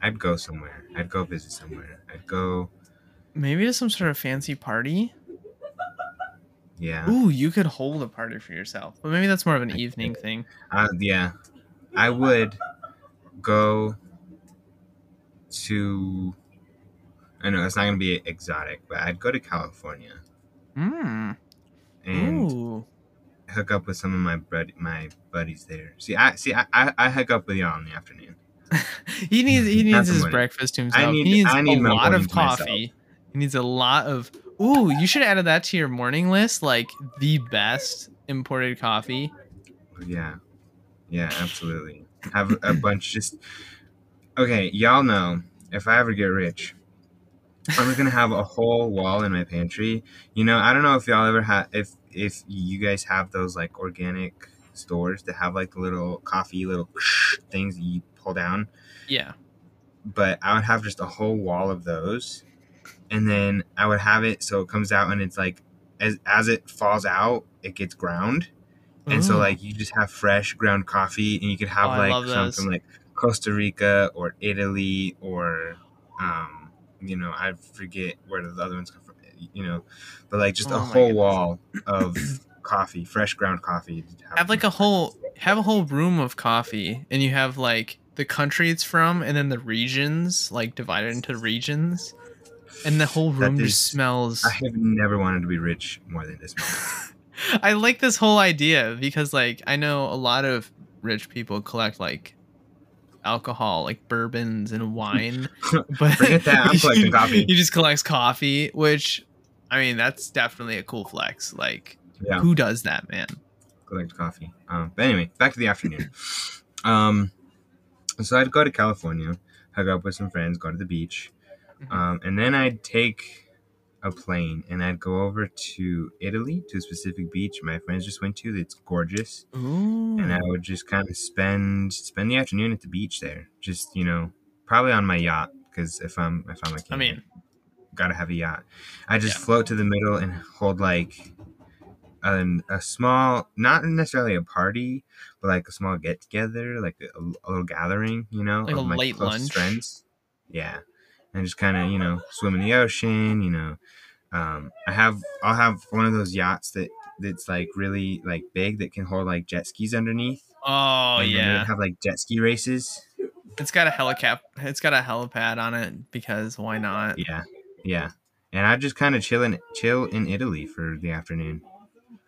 I'd go somewhere. I'd go visit somewhere. I'd go. Maybe to some sort of fancy party. Yeah. Ooh, you could hold a party for yourself, but maybe that's more of an I evening thing. Uh, yeah, I would go to. I know it's not gonna be exotic, but I'd go to California Hmm. and Ooh. hook up with some of my buddy, my buddies there. See, I see, I, I, I hook up with y'all in the afternoon. [LAUGHS] he needs he [LAUGHS] needs his breakfast to himself. need- he needs I need a lot of coffee. He needs a lot of. Ooh, you should add that to your morning list. Like the best imported coffee. Yeah, yeah, absolutely. Have a bunch. Just okay. Y'all know if I ever get rich, I'm just gonna have a whole wall in my pantry. You know, I don't know if y'all ever have if if you guys have those like organic stores that have like the little coffee little [LAUGHS] things that you pull down. Yeah. but I would have just a whole wall of those, and then I would have it so it comes out and it's like as as it falls out, it gets ground, and so like you just have fresh ground coffee, and you could have Oh, like something like Costa Rica or Italy or um you know I forget where the other ones come from, you know, but like just Oh a whole goodness. wall of coffee, fresh ground coffee. have like a whole have a whole room of coffee, and you have like the country it's from, and then the regions like divided into regions, and the whole room just smells. I have never wanted to be rich more than this. [LAUGHS] I like this whole idea because like I know a lot of rich people collect like alcohol, like bourbons and wine. [LAUGHS] But Forget that, I'm collecting [LAUGHS] coffee. He just collects coffee, which I mean that's definitely a cool flex. Like Yeah. who does that, man? collect coffee. Um, but anyway, back to the afternoon. Um, so I'd go to California, hook up with some friends, go to the beach, Mhm. um, and then I'd take a plane and I'd go over to Italy to a specific beach my friends just went to. That's gorgeous, Ooh. and I would just kind of spend spend the afternoon at the beach there. Just you know, probably on my yacht because if I'm if I'm a king, I mean, gotta have a yacht. I just Yeah. float to the middle and hold like an, a small, not necessarily a party, but like a small get together, like a, a little gathering, you know, Like a my late lunch? friends. Yeah, and just kind of you know swim in the ocean. You know, um, I have I'll have one of those yachts that that's like really like big that can hold like jet skis underneath. oh and yeah, have like jet ski races. it's got a helicap. It's got a helipad on it because why not? Yeah, yeah. And I just kind of chill in chill in Italy for the afternoon.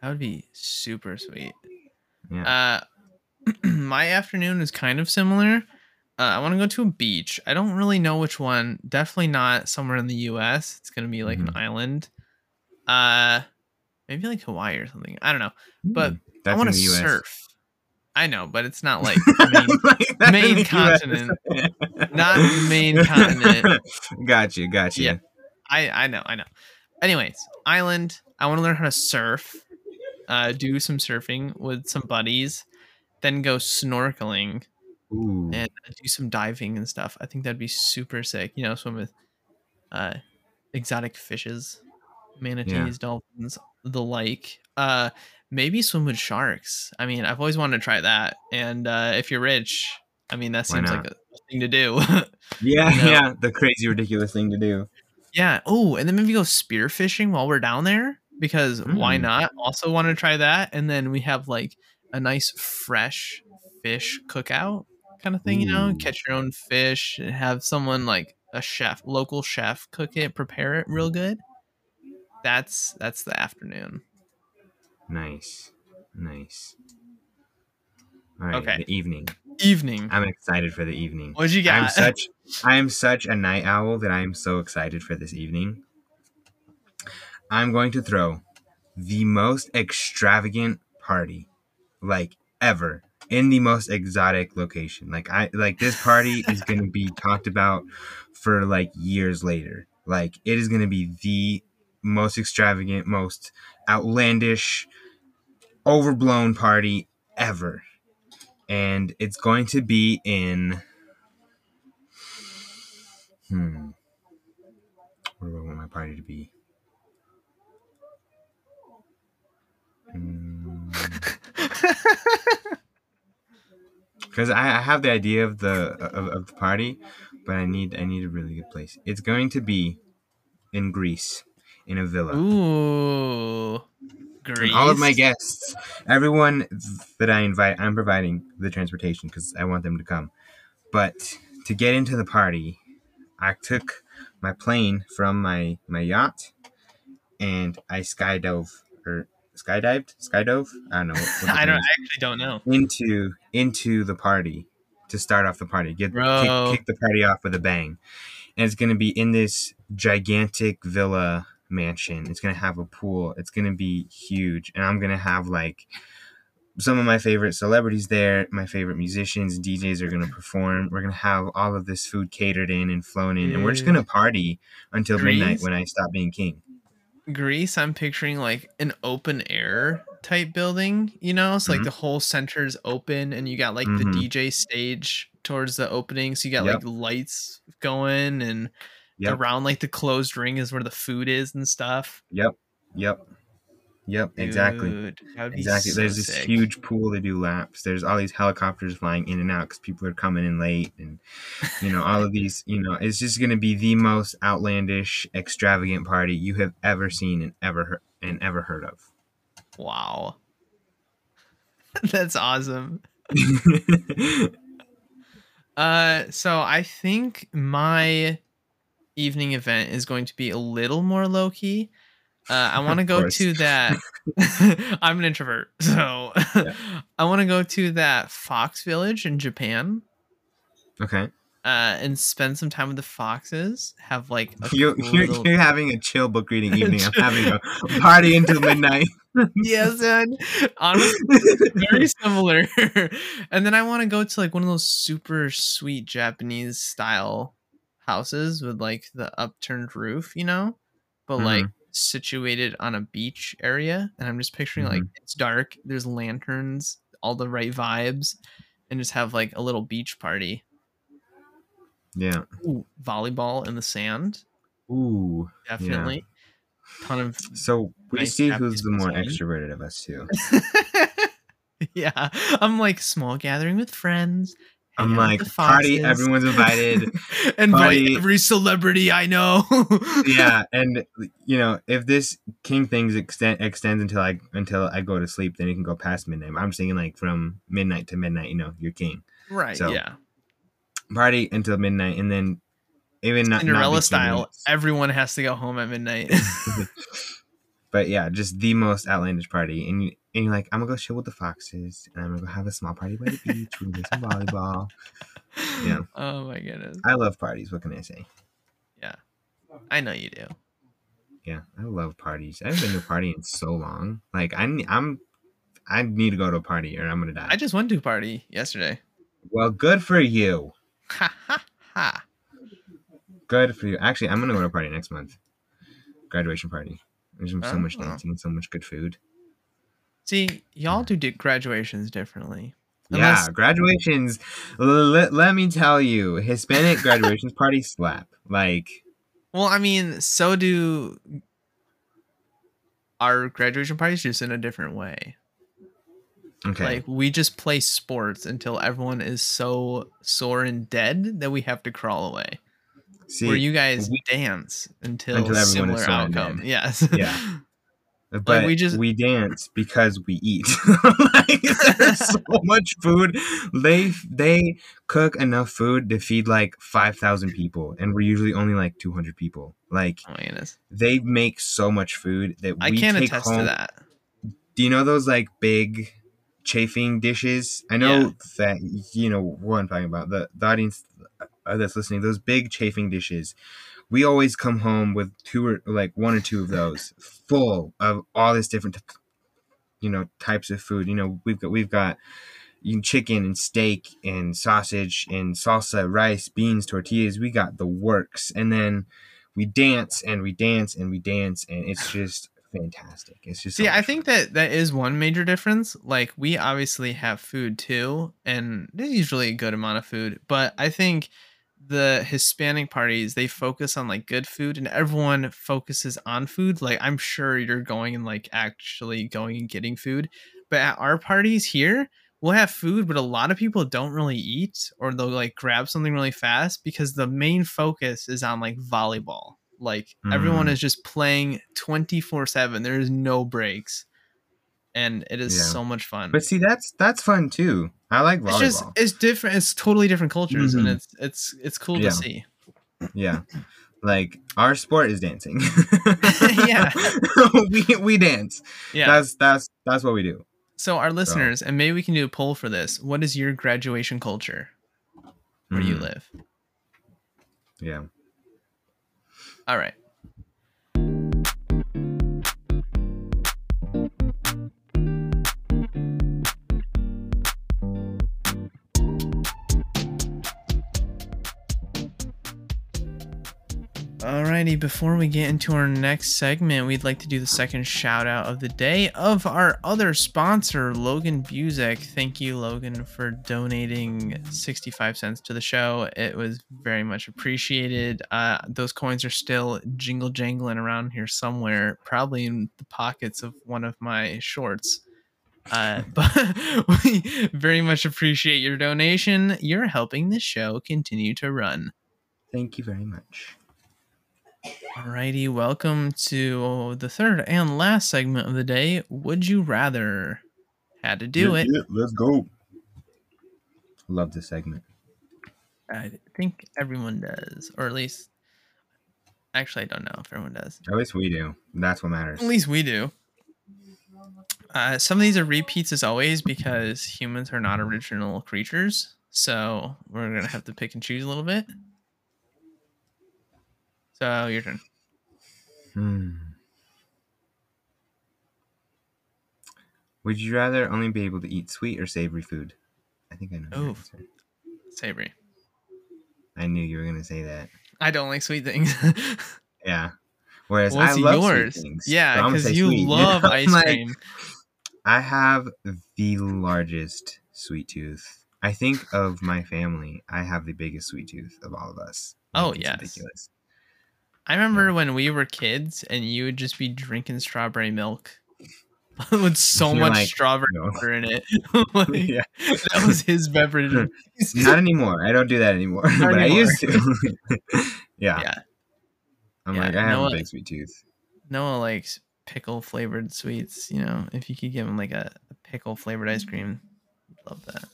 That would be super sweet. Yeah. Uh, [CLEARS THROAT] my afternoon is kind of similar. Uh, I want to go to a beach. I don't really know which one. Definitely not somewhere in the U.S. It's gonna be like Mhm. an island. Uh, maybe like Hawaii or something. I don't know. But Hmm, That's I want to surf. I know, but it's not like [LAUGHS] main, main in the US. continent. Not main [LAUGHS] continent. Got Gotcha, gotcha. Yeah. I I know, I know. Anyways, island. I want to learn how to surf. Uh, do some surfing with some buddies, then go snorkeling Ooh. and do some diving and stuff. I think that'd be super sick. You know, swim with uh, exotic fishes, manatees, dolphins, the like. Uh, maybe swim with sharks. I mean, I've always wanted to try that. And uh, if you're rich, I mean, that Why seems not? like a thing to do. [LAUGHS] yeah, you know. yeah. The crazy, ridiculous thing to do. Yeah. Oh, and then maybe go spearfishing while we're down there because why Mm. not? Also want to try that, and then we have like a nice fresh fish cookout kind of thing. You know, Ooh. catch your own fish and have someone like a chef, local chef, cook it, prepare it real good. That's that's the afternoon. Nice, nice. All right, Okay. the evening. Evening. I'm excited for the evening. What'd you got? [LAUGHS] I'm such I am such a night owl that I am so excited for this evening. I'm going to throw the most extravagant party like ever in the most exotic location. Like I like this party is going to be [LAUGHS] talked about for like years later. Like it is going to be the most extravagant, most outlandish, overblown party ever. And it's going to be in Hmm. Where do I want my party to be? [LAUGHS] [LAUGHS] Because I, I have the idea of the of, of the party, but I need I need a really good place. It's going to be in Greece, in a villa. Ooh. Greece. And all of my guests, everyone that I invite, I'm providing the transportation because I want them to come. But to get into the party, I took my plane from my my yacht, and I skydove or skydived, skydove. I don't know. [LAUGHS] I don't. term I actually don't know. into into the party to start off the party. Get kick, kick the party off with a bang. And it's gonna be in this gigantic villa mansion. It's gonna have a pool. It's gonna be huge. And I'm gonna have like some of my favorite celebrities there, my favorite musicians, DJs are gonna perform. We're gonna have all of this food catered in and flown in, and we're just gonna party until midnight when I stop being king. Greece, I'm picturing like an open air type building, you know? So like Mhm. the whole center is open and you got like Mhm. the DJ stage towards the opening. So you got Yep. like lights going and Yep. around like the closed ring is where the food is and stuff. Yep. Yep. Yep. Exactly. Dude, Exactly. so There's this sick. huge pool to do laps. There's all these helicopters flying in and out because people are coming in late, and you know all of these. You know, it's just going to be the most outlandish, extravagant party you have ever seen and ever heard and ever heard of. Wow. [LAUGHS] That's awesome. [LAUGHS] Uh, so I think my evening event is going to be a little more low key. Uh, I [LAUGHS] want to go to that. [LAUGHS] I'm an introvert, [LAUGHS] so Yeah. I want to go to that Fox Village in Japan. okay, Uh, and spend some time with the foxes. Have like a you're, cool you're, little- you're having a chill book reading evening. I'm having a party until midnight. yes, and Honestly, very similar. and then I want to go to like one of those super sweet Japanese style houses with like the upturned roof, you know, but like situated on a beach area. And I'm just picturing like mm-hmm. it's dark, there's lanterns, all the right vibes, and just have like a little beach party. yeah. Ooh, volleyball in the sand, Ooh. definitely. Ton of So we Nice see who's the more extroverted of us two. [LAUGHS] yeah, I'm like small gathering with friends. I'm like party. Everyone's invited. [LAUGHS] Invite party. every celebrity I know. [LAUGHS] yeah, and you know, if this king things extend extends until I until I go to sleep, then it can go past midnight. I'm thinking like from midnight to midnight. You know, you're king. right. So, yeah. Party until midnight, and then even not not Cinderella king style. Everyone has to go home at midnight. [LAUGHS] But yeah, just the most outlandish party, and you and you're like, I'm gonna go chill with the foxes, and I'm gonna go have a small party by the [LAUGHS] beach. We can play some volleyball. Yeah. [LAUGHS] Oh my goodness. I love parties. What can I say? Yeah, I know you do. Yeah, I love parties. I haven't been to a party in so long. Like I, ne- I'm, I need to go to a party or I'm gonna die. I just went to a party yesterday. well, good for you. Ha ha ha. Good for you. Actually, I'm gonna go to a party next month. Graduation party. There's gonna so oh. much Oh. dancing so much good food. See, y'all do graduations differently. Yeah, graduations. l- let- let me tell you, Hispanic graduations party slap. Like, Well, I mean, so do our graduation parties just in a different way. okay, Like we just play sports until everyone is so sore and dead that we have to crawl away. see, Where you guys we- dance until, Until everyone is similar outcome. Yes. Yeah. [LAUGHS] but we we just- we dance because we eat. [LAUGHS] like, there's so [LAUGHS] much food. They they cook enough food to feed like five thousand people, and we're usually only like two hundred people. Like oh they make so much food that we I can't take attest home. to that. Do you know those like big chafing dishes? I know Yeah. that you know what I'm talking about. The the audience uh, that's listening, those big chafing dishes. We always come home with two or like one or two of those, full of all this different, you know, types of food. You know, we've got we've got you chicken and steak and sausage and salsa, rice, beans, tortillas. We got the works, and then we dance and we dance and we dance, and it's just fantastic. It's just so See, I think fun. that that is one major difference. Like we obviously have food too, and there's usually a good amount of food. But I think the Hispanic parties they focus on like good food, and everyone focuses on food. Like I'm sure you're going and like actually going and getting food, but at our parties here. We'll have food, but a lot of people don't really eat, or they'll like grab something really fast because the main focus is on like volleyball. Like everyone Mm. is just playing 24 7. There is no breaks. And it is Yeah. so much fun. But see, that's that's fun too. I like volleyball. it's just it's different. It's totally different cultures and Mhm. it's it's it's cool Yeah. to see. yeah, Like our sport is dancing. [LAUGHS] Yeah. [LAUGHS] we we dance. Yeah. That's that's that's what we do. so our listeners, and maybe we can do a poll for this. What is your graduation culture where you Mm, live? Yeah. All right. Alrighty, before we get into our next segment, we'd like to do the second shout out of the day of our other sponsor, Logan Buczek. Thank you, Logan, for donating 65 cents to the show. It was very much appreciated. Uh, those coins are still jingle jangling around here somewhere, probably in the pockets of one of my shorts. Uh, [LAUGHS] but we very much appreciate your donation. You're helping the show continue to run. Thank you very much. Alrighty, welcome to the third and last segment of the day. Would you rather? Had to do Yeah, it. yeah, let's go. Love this segment. I think everyone does, or at least, actually, I don't know if everyone does. At least we do. That's what matters. At least we do. Uh, some of these are repeats as always because humans are not original creatures, so we're gonna have to pick and choose a little bit. So your turn. Hmm. Would you rather only be able to eat sweet or savory food? I think I know. answer. Savory. I knew you were gonna say that. I don't like sweet things. [LAUGHS] Yeah. Whereas What's I love yours? sweet things. Yeah, so I'm gonna because you sweet. love know? [LAUGHS] ice Like, cream. I have the largest sweet tooth. I think of my family. I have the biggest sweet tooth of all of us. Oh, Like, yes. ridiculous. I remember when we were kids and you would just be drinking strawberry milk [LAUGHS] with so You're much like, strawberry no. water in it. [LAUGHS] [LAUGHS] Like, yeah. That was his beverage. Not anymore. I don't do that anymore. but I used to. yeah. Yeah. I'm Yeah, like, I have Noah- a big sweet tooth. Noah likes pickle flavored sweets. You know, if you could give him like a, a pickle flavored ice cream, love that.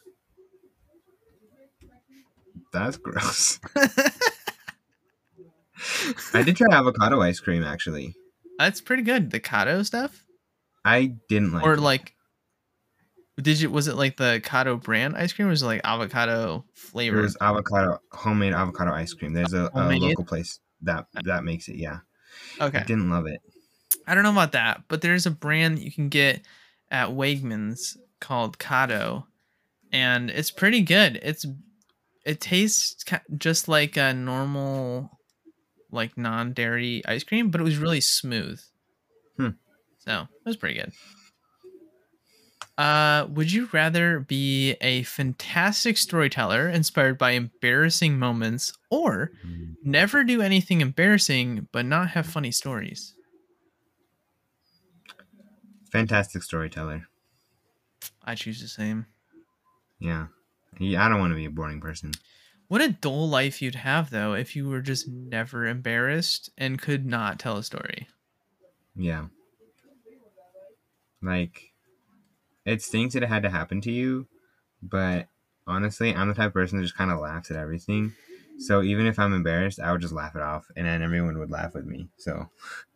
That's gross. I did try avocado ice cream actually. That's pretty good. The Cado stuff, I didn't like or it. like, did you? Was it like the Cado brand ice cream? Or was it like avocado It flavored? was avocado homemade avocado ice cream. There's a, a local place that that makes it. Yeah, okay. I didn't love it. I don't know about that, but there's a brand that you can get at Wegmans called Cado, and it's pretty good. It's it tastes just like a normal, like non-dairy ice cream, but it was really smooth. Hmm. So it was pretty good. Uh, would you rather be a fantastic storyteller inspired by embarrassing moments, or never do anything embarrassing but not have funny stories? Fantastic storyteller. I choose the same. Yeah I don't want to be a boring person. What a dull life you'd have though if you were just never embarrassed and could not tell a story. Yeah. Like, it stinks that it had to happen to you, but honestly, I'm the type of person that just kind of laughs at everything. So even if I'm embarrassed, I would just laugh it off, and then everyone would laugh with me. So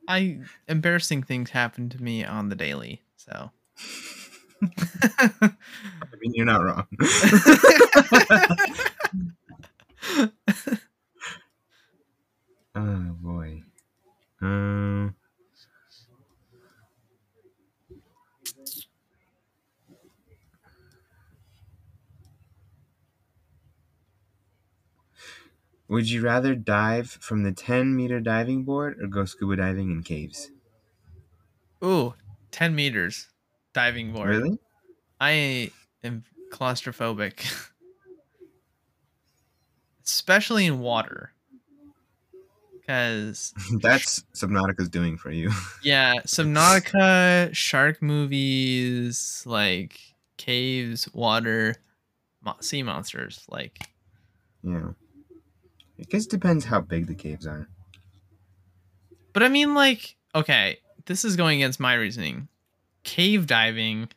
I embarrassing things happen to me on the daily, so [LAUGHS] I mean, you're not wrong. [LAUGHS] [LAUGHS] [LAUGHS] oh boy. Um. Would you rather dive from the 10 meter diving board or go scuba diving in caves? Ooh, 10 meters diving board. Really? I am claustrophobic. [LAUGHS] Especially in water. Cuz [LAUGHS] That's Subnautica's doing for you. [LAUGHS] yeah, Subnautica, shark movies, like caves, water, mo- sea monsters, like yeah. I guess it depends how big the caves are. But I mean, like, okay, this is going against my reasoning. Cave diving,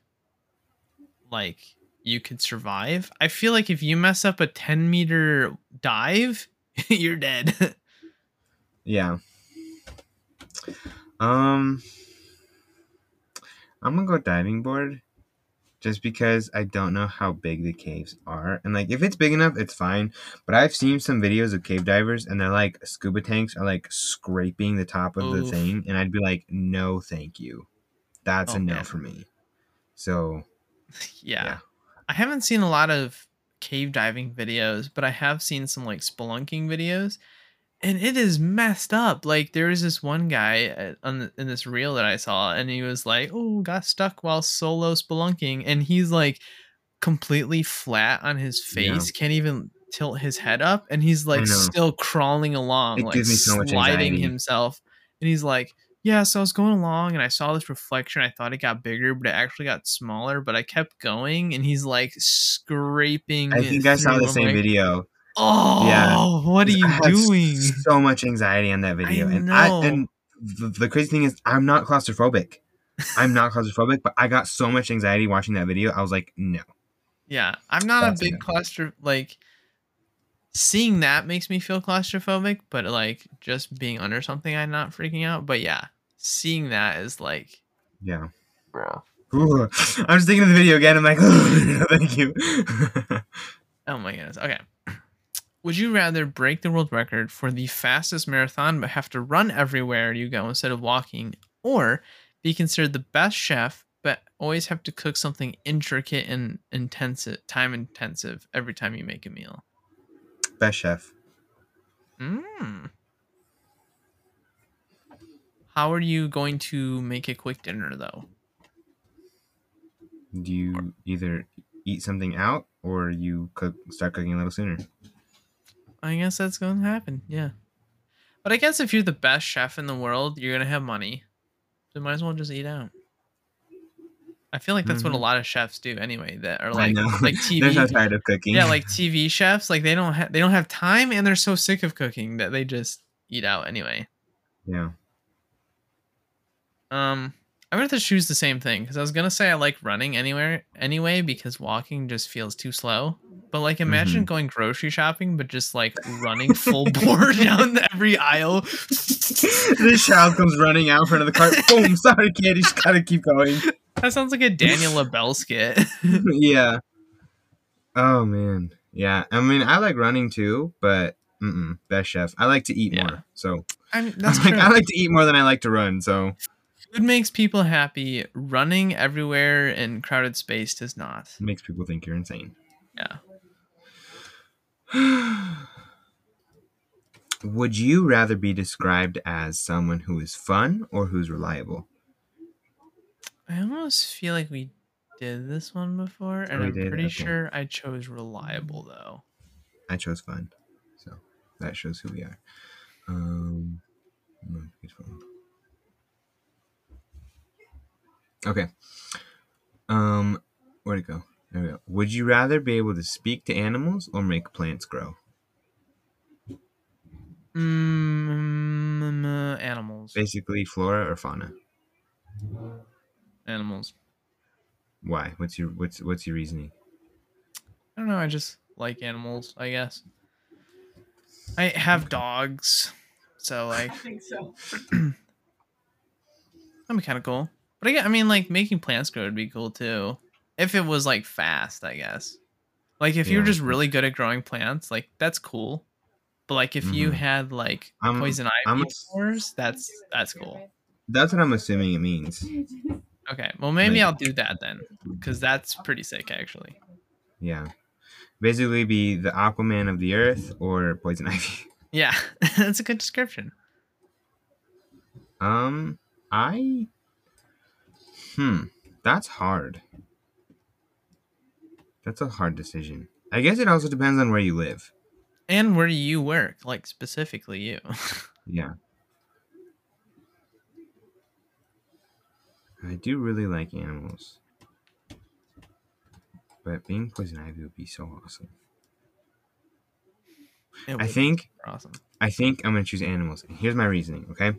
like, you could survive. I feel like if you mess up a 10 meter dive, [LAUGHS] you're dead. Yeah. Um, I'm gonna go diving board, just because I don't know how big the caves are, and like if it's big enough, it's fine. But I've seen some videos of cave divers, and they're like scuba tanks are like scraping the top of the thing, and I'd be like, no, thank you. That's Oh, a no man. for me. So [LAUGHS] yeah. Yeah. I haven't seen a lot of cave diving videos, but I have seen some like spelunking videos, and it is messed up. Like there was this one guy uh, on the, in this reel that I saw, and he was like, "Oh, got stuck while solo spelunking," and he's like completely flat on his Yeah. face, can't even tilt his head up, and he's like still crawling along, It like so sliding himself, and he's like. Yeah, so I was going along and I saw this reflection. I thought it got bigger, but it actually got smaller. But I kept going, and he's like scraping. I think I saw the same like, video. Oh, yeah. what are [LAUGHS] you I doing? So much anxiety on that video, and. I and the, the crazy thing is, I'm not claustrophobic. I'm not claustrophobic, but I got so much anxiety watching that video. I was like, no. Yeah, I'm not That's a big it. claustro like seeing that makes me feel claustrophobic, but like just being under something I'm not freaking out. But yeah, seeing that is like Yeah. bro. Ooh, I'm just thinking of the video again. I'm like, [LAUGHS] thank you. Oh my goodness. Okay. [CLEARS THROAT] Would you rather break the world record for the fastest marathon but have to run everywhere you go instead of walking, or be considered the best chef but always have to cook something intricate and intensive, time intensive every time you make a meal? Best chef. Mm. How are you going to make a quick dinner though? Do you either eat something out or you cook start cooking a little sooner? I guess that's going to happen. Yeah. But I guess if you're the best chef in the world, you're going to have money. So might as well just eat out. I feel like that's what a Mhm. lot of chefs do anyway that are like like [LAUGHS] They're so TV tired of cooking. Yeah, like TV chefs, like they don't have they don't have time and they're so sick of cooking that they just eat out anyway. yeah. Um, I'm gonna have to choose the same thing because I was gonna say I like running anywhere anyway because walking just feels too slow. But like, imagine going grocery shopping, but just like running full [LAUGHS] bore down every aisle. [LAUGHS] this child comes running out in front of the cart. Boom! [LAUGHS] Sorry, kid. You just gotta keep going. That sounds like a Daniel LaBelle skit. yeah. Oh man. Yeah. I mean, I like running too, but best chef. I like to eat Yeah. more. So I'm, that's like, true. I like to eat more than I like to run. So Food makes people happy. Running everywhere in crowded space does not. it makes people think you're insane. Yeah. [SIGHS] Would you rather be described as someone who is fun or who's reliable? I almost feel like we did this one before, and I'm did? pretty Okay. sure I chose reliable though. I chose fun. So that shows who we are. Um, no, it's fun. Okay. Um, where'd it go? There we go. Would you rather be able to speak to animals or make plants grow? Mm, uh, animals. Basically, flora or fauna. Animals. Why? What's your what's what's your reasoning? I don't know. I just like animals. I guess. I have dogs, so like [LAUGHS] I think so. [CLEARS THROAT] that'd be kind of cool. But I, I mean, like making plants grow would be cool too, if it was like fast. I guess. Like if you're just really good at growing plants, like that's cool. But like if you Mhm. had like poison ivy spores, that's that's cool. That's what I'm assuming it means. Okay, well maybe Like- I'll do that then, because that's pretty sick actually. Yeah. Basically, be the Aquaman of the Earth or Poison [LAUGHS] Ivy. Yeah, [LAUGHS] that's a good description. Um, I. Hmm, that's hard. That's a hard decision. I guess it also depends on where you live. And where you work, like specifically you. [LAUGHS] Yeah. I do really like animals. But being poison ivy would be so awesome. I think awesome. I think I'm gonna choose animals. And here's my reasoning, okay?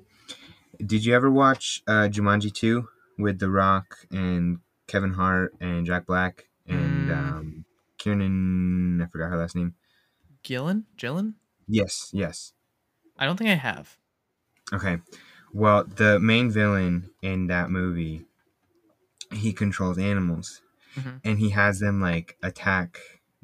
Did you ever watch uh Jumanji 2 with The Rock and Kevin Hart and Jack Black and Mm. um Kiernan I forgot her last name. Gillan, Gillan. Yes, yes. I don't think I have. Okay. Well, the main villain in that movie, he controls animals, Mhm. and he has them like attack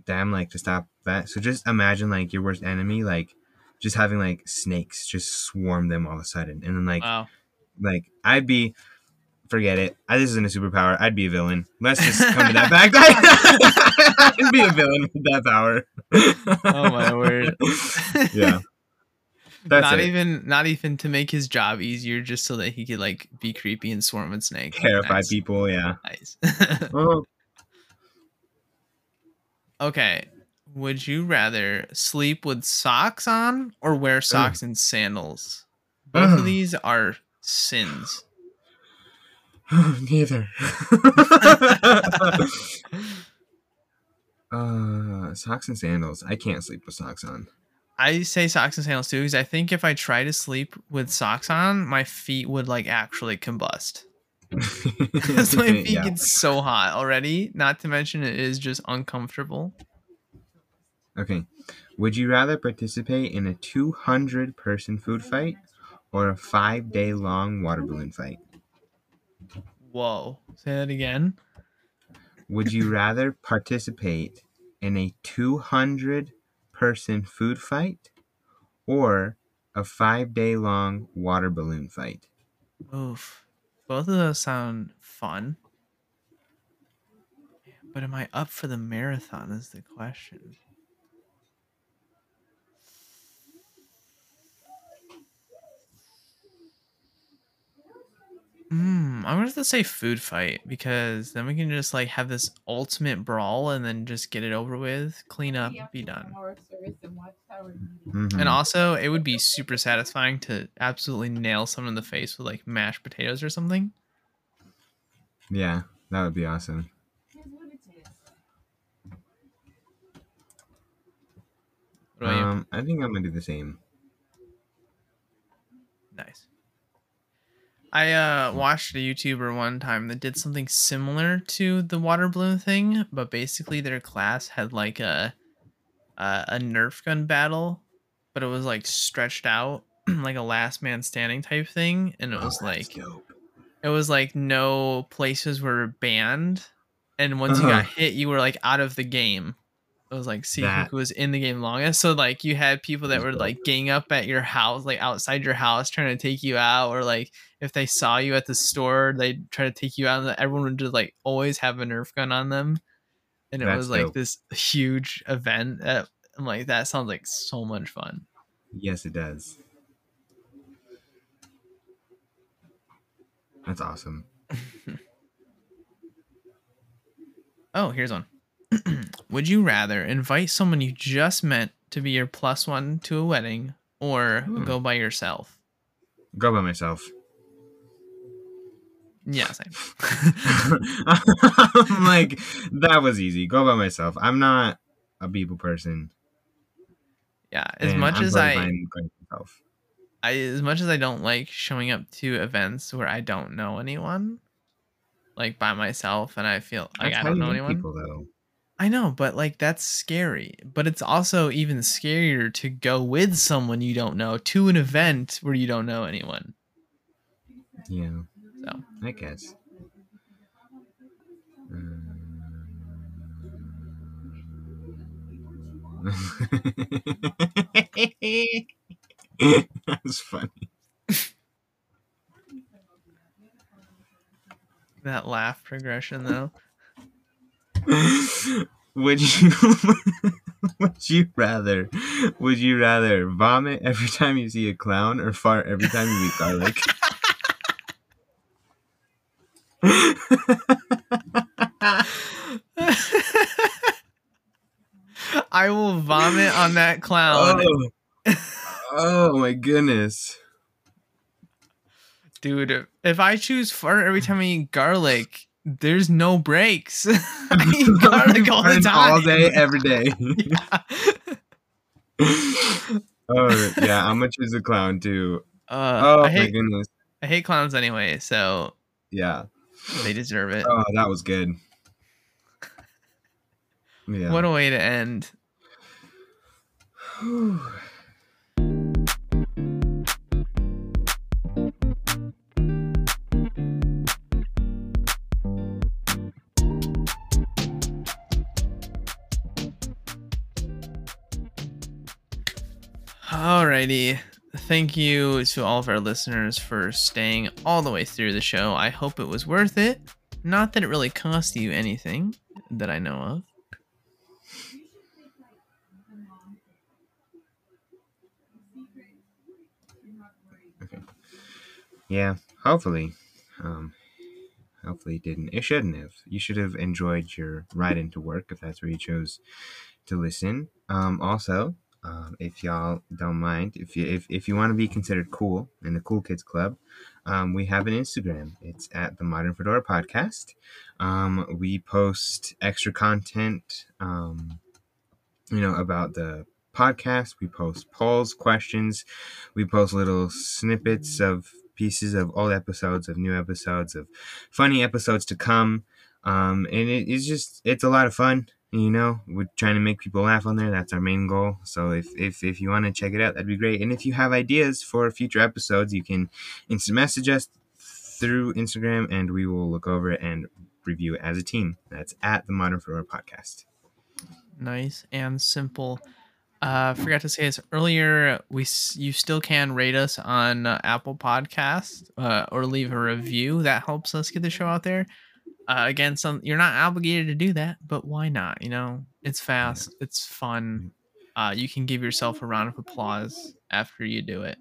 them like to stop that. So just imagine like your worst enemy, like just having like snakes just swarm them all of a sudden, and then like Wow. like I'd be. Forget it. I, this isn't a superpower. I'd be a villain. Let's just come to that fact. [LAUGHS] I'd be a villain with that power. Oh, my word. [LAUGHS] yeah. That's not it. even not even to make his job easier, just so that he could like be creepy and swarm with snakes. Terrify nice. people. Yeah. Nice. Oh, [LAUGHS] okay. Would you rather sleep with socks on or wear socks and sandals? Both Ugh. of these are sins. [LAUGHS] neither. [LAUGHS] uh, socks and sandals. I can't sleep with socks on. I say socks and sandals too because I think if I try to sleep with socks on, my feet would like actually combust. [LAUGHS] Because my feet Yeah. get so hot already. Not to mention it is just uncomfortable. Okay. Would you rather participate in a 200 person food fight or a five day long water balloon fight? Whoa. Say that again. Would you rather participate in a 200 person food fight or a five day long water balloon fight? Oof. Both of those sound fun. But am I up for the marathon is the question. Hmm, I'm gonna have to say food fight because then we can just like have this ultimate brawl and then just get it over with, clean up, be done. Mhm. And also, it would be super satisfying to absolutely nail someone in the face with like mashed potatoes or something. Yeah, that would be awesome. What? Um, I think I'm gonna do the same. Nice. I uh watched a YouTuber one time that did something similar to the water balloon thing, but basically their class had like a a, a Nerf gun battle, but it was like stretched out [CLEARS THROAT] like a last man standing type thing, and it was Oh, like dope. it was like no places were banned, and once you got Uh-huh. hit, you were like out of the game. Was like see That- who was in the game longest. So like you had people that were like gang up at your house, like outside your house, trying to take you out, or like if they saw you at the store, they'd try to take you out, and everyone would just like always have a Nerf gun on them, and it That's was like dope. this huge event. That, I'm like that sounds like so much fun. Yes, it does. That's awesome. [LAUGHS] Oh, here's one. [CLEARS THROAT] Would you rather invite someone you just met to be your plus one to a wedding or Hmm. go by yourself? Go by myself. Yeah, same. [LAUGHS] I'm like, that was easy. Go by myself. I'm not a people person. yeah, as and much I'm as I. I as much as I don't like showing up to events where I don't know anyone, like by myself and I feel like That's I don't know anyone. People. I know, but like that's scary. But it's also even scarier to go with someone you don't know to an event where you don't know anyone. Yeah. So. I guess. Um. [LAUGHS] That's funny. That laugh progression though. [LAUGHS] would you [LAUGHS] would you rather would you rather vomit every time you see a clown or fart every time you eat garlic? [LAUGHS] I will vomit on that clown. oh. oh my goodness. Dude, if I choose fart every time I eat garlic, there's no breaks. [LAUGHS] [LAUGHS] I garlic all the time. All day, every day. Yeah. [LAUGHS] oh yeah, I'm gonna choose a clown too. Uh, Oh I my hate goodness. I hate clowns anyway, so Yeah. they deserve it. Oh, that was good. Yeah. What a way to end. [SIGHS] [SIGHS] [SIGHS] Alrighty. Thank you to all of our listeners for staying all the way through the show. I hope it was worth it. Not that it really cost you anything that I know of. Okay. Yeah, hopefully. Um, hopefully it didn't. It shouldn't have. You should have enjoyed your ride into work if that's where you chose to listen. Um, also, um, if y'all don't mind, if you if, if you want to be considered cool in the Cool Kids Club, um, we have an Instagram. It's at the Modern Fedora Podcast. Um, we post extra content, um, you know, about the podcast. We post polls, questions. We post little snippets of pieces of old episodes, of new episodes, of funny episodes to come. Um, and it, it's just it's a lot of fun. You know, we're trying to make people laugh on there. That's our main goal. So if if, if you want to check it out, that'd be great. And if you have ideas for future episodes, you can instant message us through Instagram, and we will look over it and review it as a team. That's at the Modern Fedora Podcast. Nice and simple. Uh, forgot to say this earlier. We you still can rate us on uh, Apple Podcast uh, or leave a review. That helps us get the show out there. Uh, again, some you're not obligated to do that, but why not? You know, it's fast, it's fun. Uh, you can give yourself a round of applause after you do it.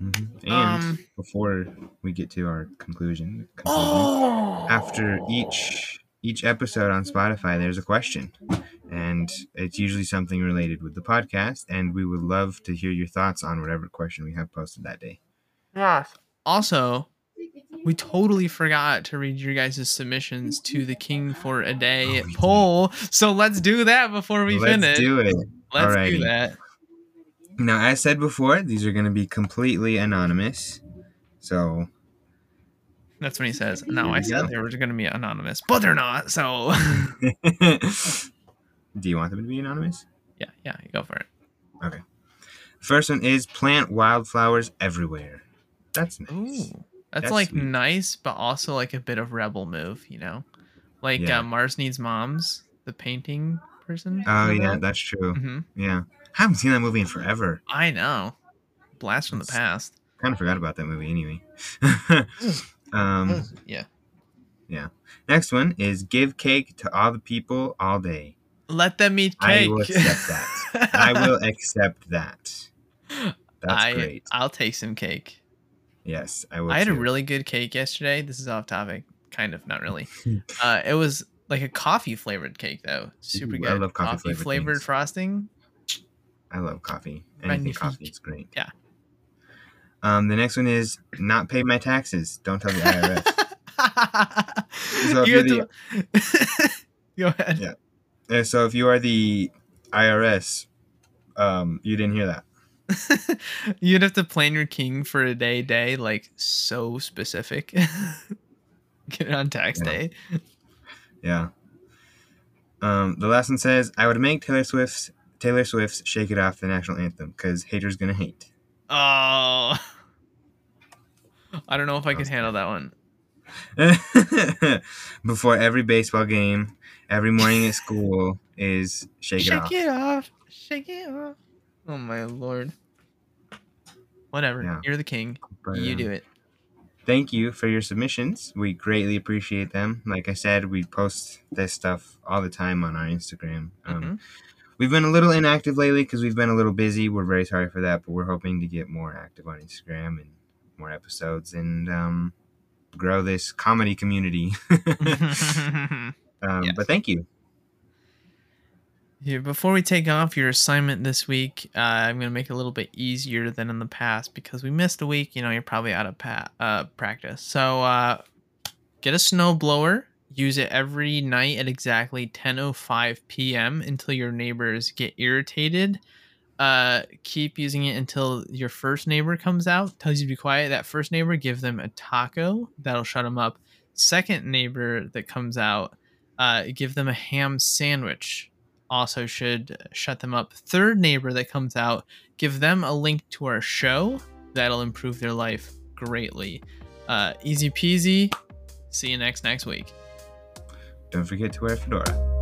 Mhm. And Um, before we get to our conclusion, conclusion Oh, after each each episode on Spotify, there's a question, and it's usually something related with the podcast. And we would love to hear your thoughts on whatever question we have posted that day. Yes. Also, we totally forgot to read your guys' submissions to the King for a Day Oh, did. poll. So let's do that before we finish. Let's do it. Let's Alrighty. do that. Now, as said before, these are going to be completely anonymous. So, That's when he says, No, I said go. they were going to be anonymous, but they're not. So, [LAUGHS] do you want them to be anonymous? yeah, yeah, you go for it. Okay. First one is plant wildflowers everywhere. That's nice. Ooh. That's, That's like sweet. nice, but also like a bit of rebel move, you know? Like Yeah. uh, Mars Needs Moms, the painting person. Oh yeah, that's true. hmm Yeah, I haven't seen that movie in forever. I know. Blast from the past. Kind of forgot about that movie anyway. [LAUGHS] um, yeah. next one is give cake to all the people all day. Let them eat cake. I cake. will accept that. I will [LAUGHS] accept that. [LAUGHS] That's I, great. I'll take some cake. Yes, I will. I had a really good cake yesterday. This is off topic, kind of, not really. [LAUGHS] uh, it was like a coffee flavored cake though, super Ooh, good. I love coffee-flavored flavored things. frosting. I love coffee. Anything coffee is great. Yeah. Um, the next one is not pay my taxes. Don't tell the IRS. [LAUGHS] So you you're to... [LAUGHS] Go ahead. Yeah. So if you are the IRS, um, you didn't hear that. [LAUGHS] You'd have to plan your king for a day, day like so specific. [LAUGHS] Get it on tax Yeah. day. Yeah. Um, the last one says, "I would make Taylor Swift's Taylor Swift's Shake It Off the national anthem because haters gonna hate." Oh, I don't know if I could handle that one. [LAUGHS] Before every baseball game, every morning at school is Shake, Shake Off. Shake it off. Shake it off. Oh my lord. Whatever. Yeah. You're the king. But, you um, do it. Thank you for your submissions. We greatly appreciate them. Like I said, we post this stuff all the time on our Instagram. Um, Mhm. We've been a little inactive lately because we've been a little busy. We're very sorry for that, but we're hoping to get more active on Instagram and more episodes and um, grow this comedy community. [LAUGHS] [LAUGHS] um, Yes. But thank you. Before we take off your assignment this week, uh, I'm going to make it a little bit easier than in the past because we missed a week. You know, you're probably out of pa- uh, practice. So uh, get a snow blower. Use it every night at exactly 10:05 p.m. until your neighbors get irritated. Uh, keep using it until your first neighbor comes out, tells you to be quiet. That first neighbor, give them a taco. That'll shut them up. Second neighbor that comes out, uh, give them a ham sandwich also should shut them up. Third neighbor that comes out, give them a link to our show. That'll improve their life greatly. Uh, easy peasy. See you next next week. Don't forget to wear a fedora.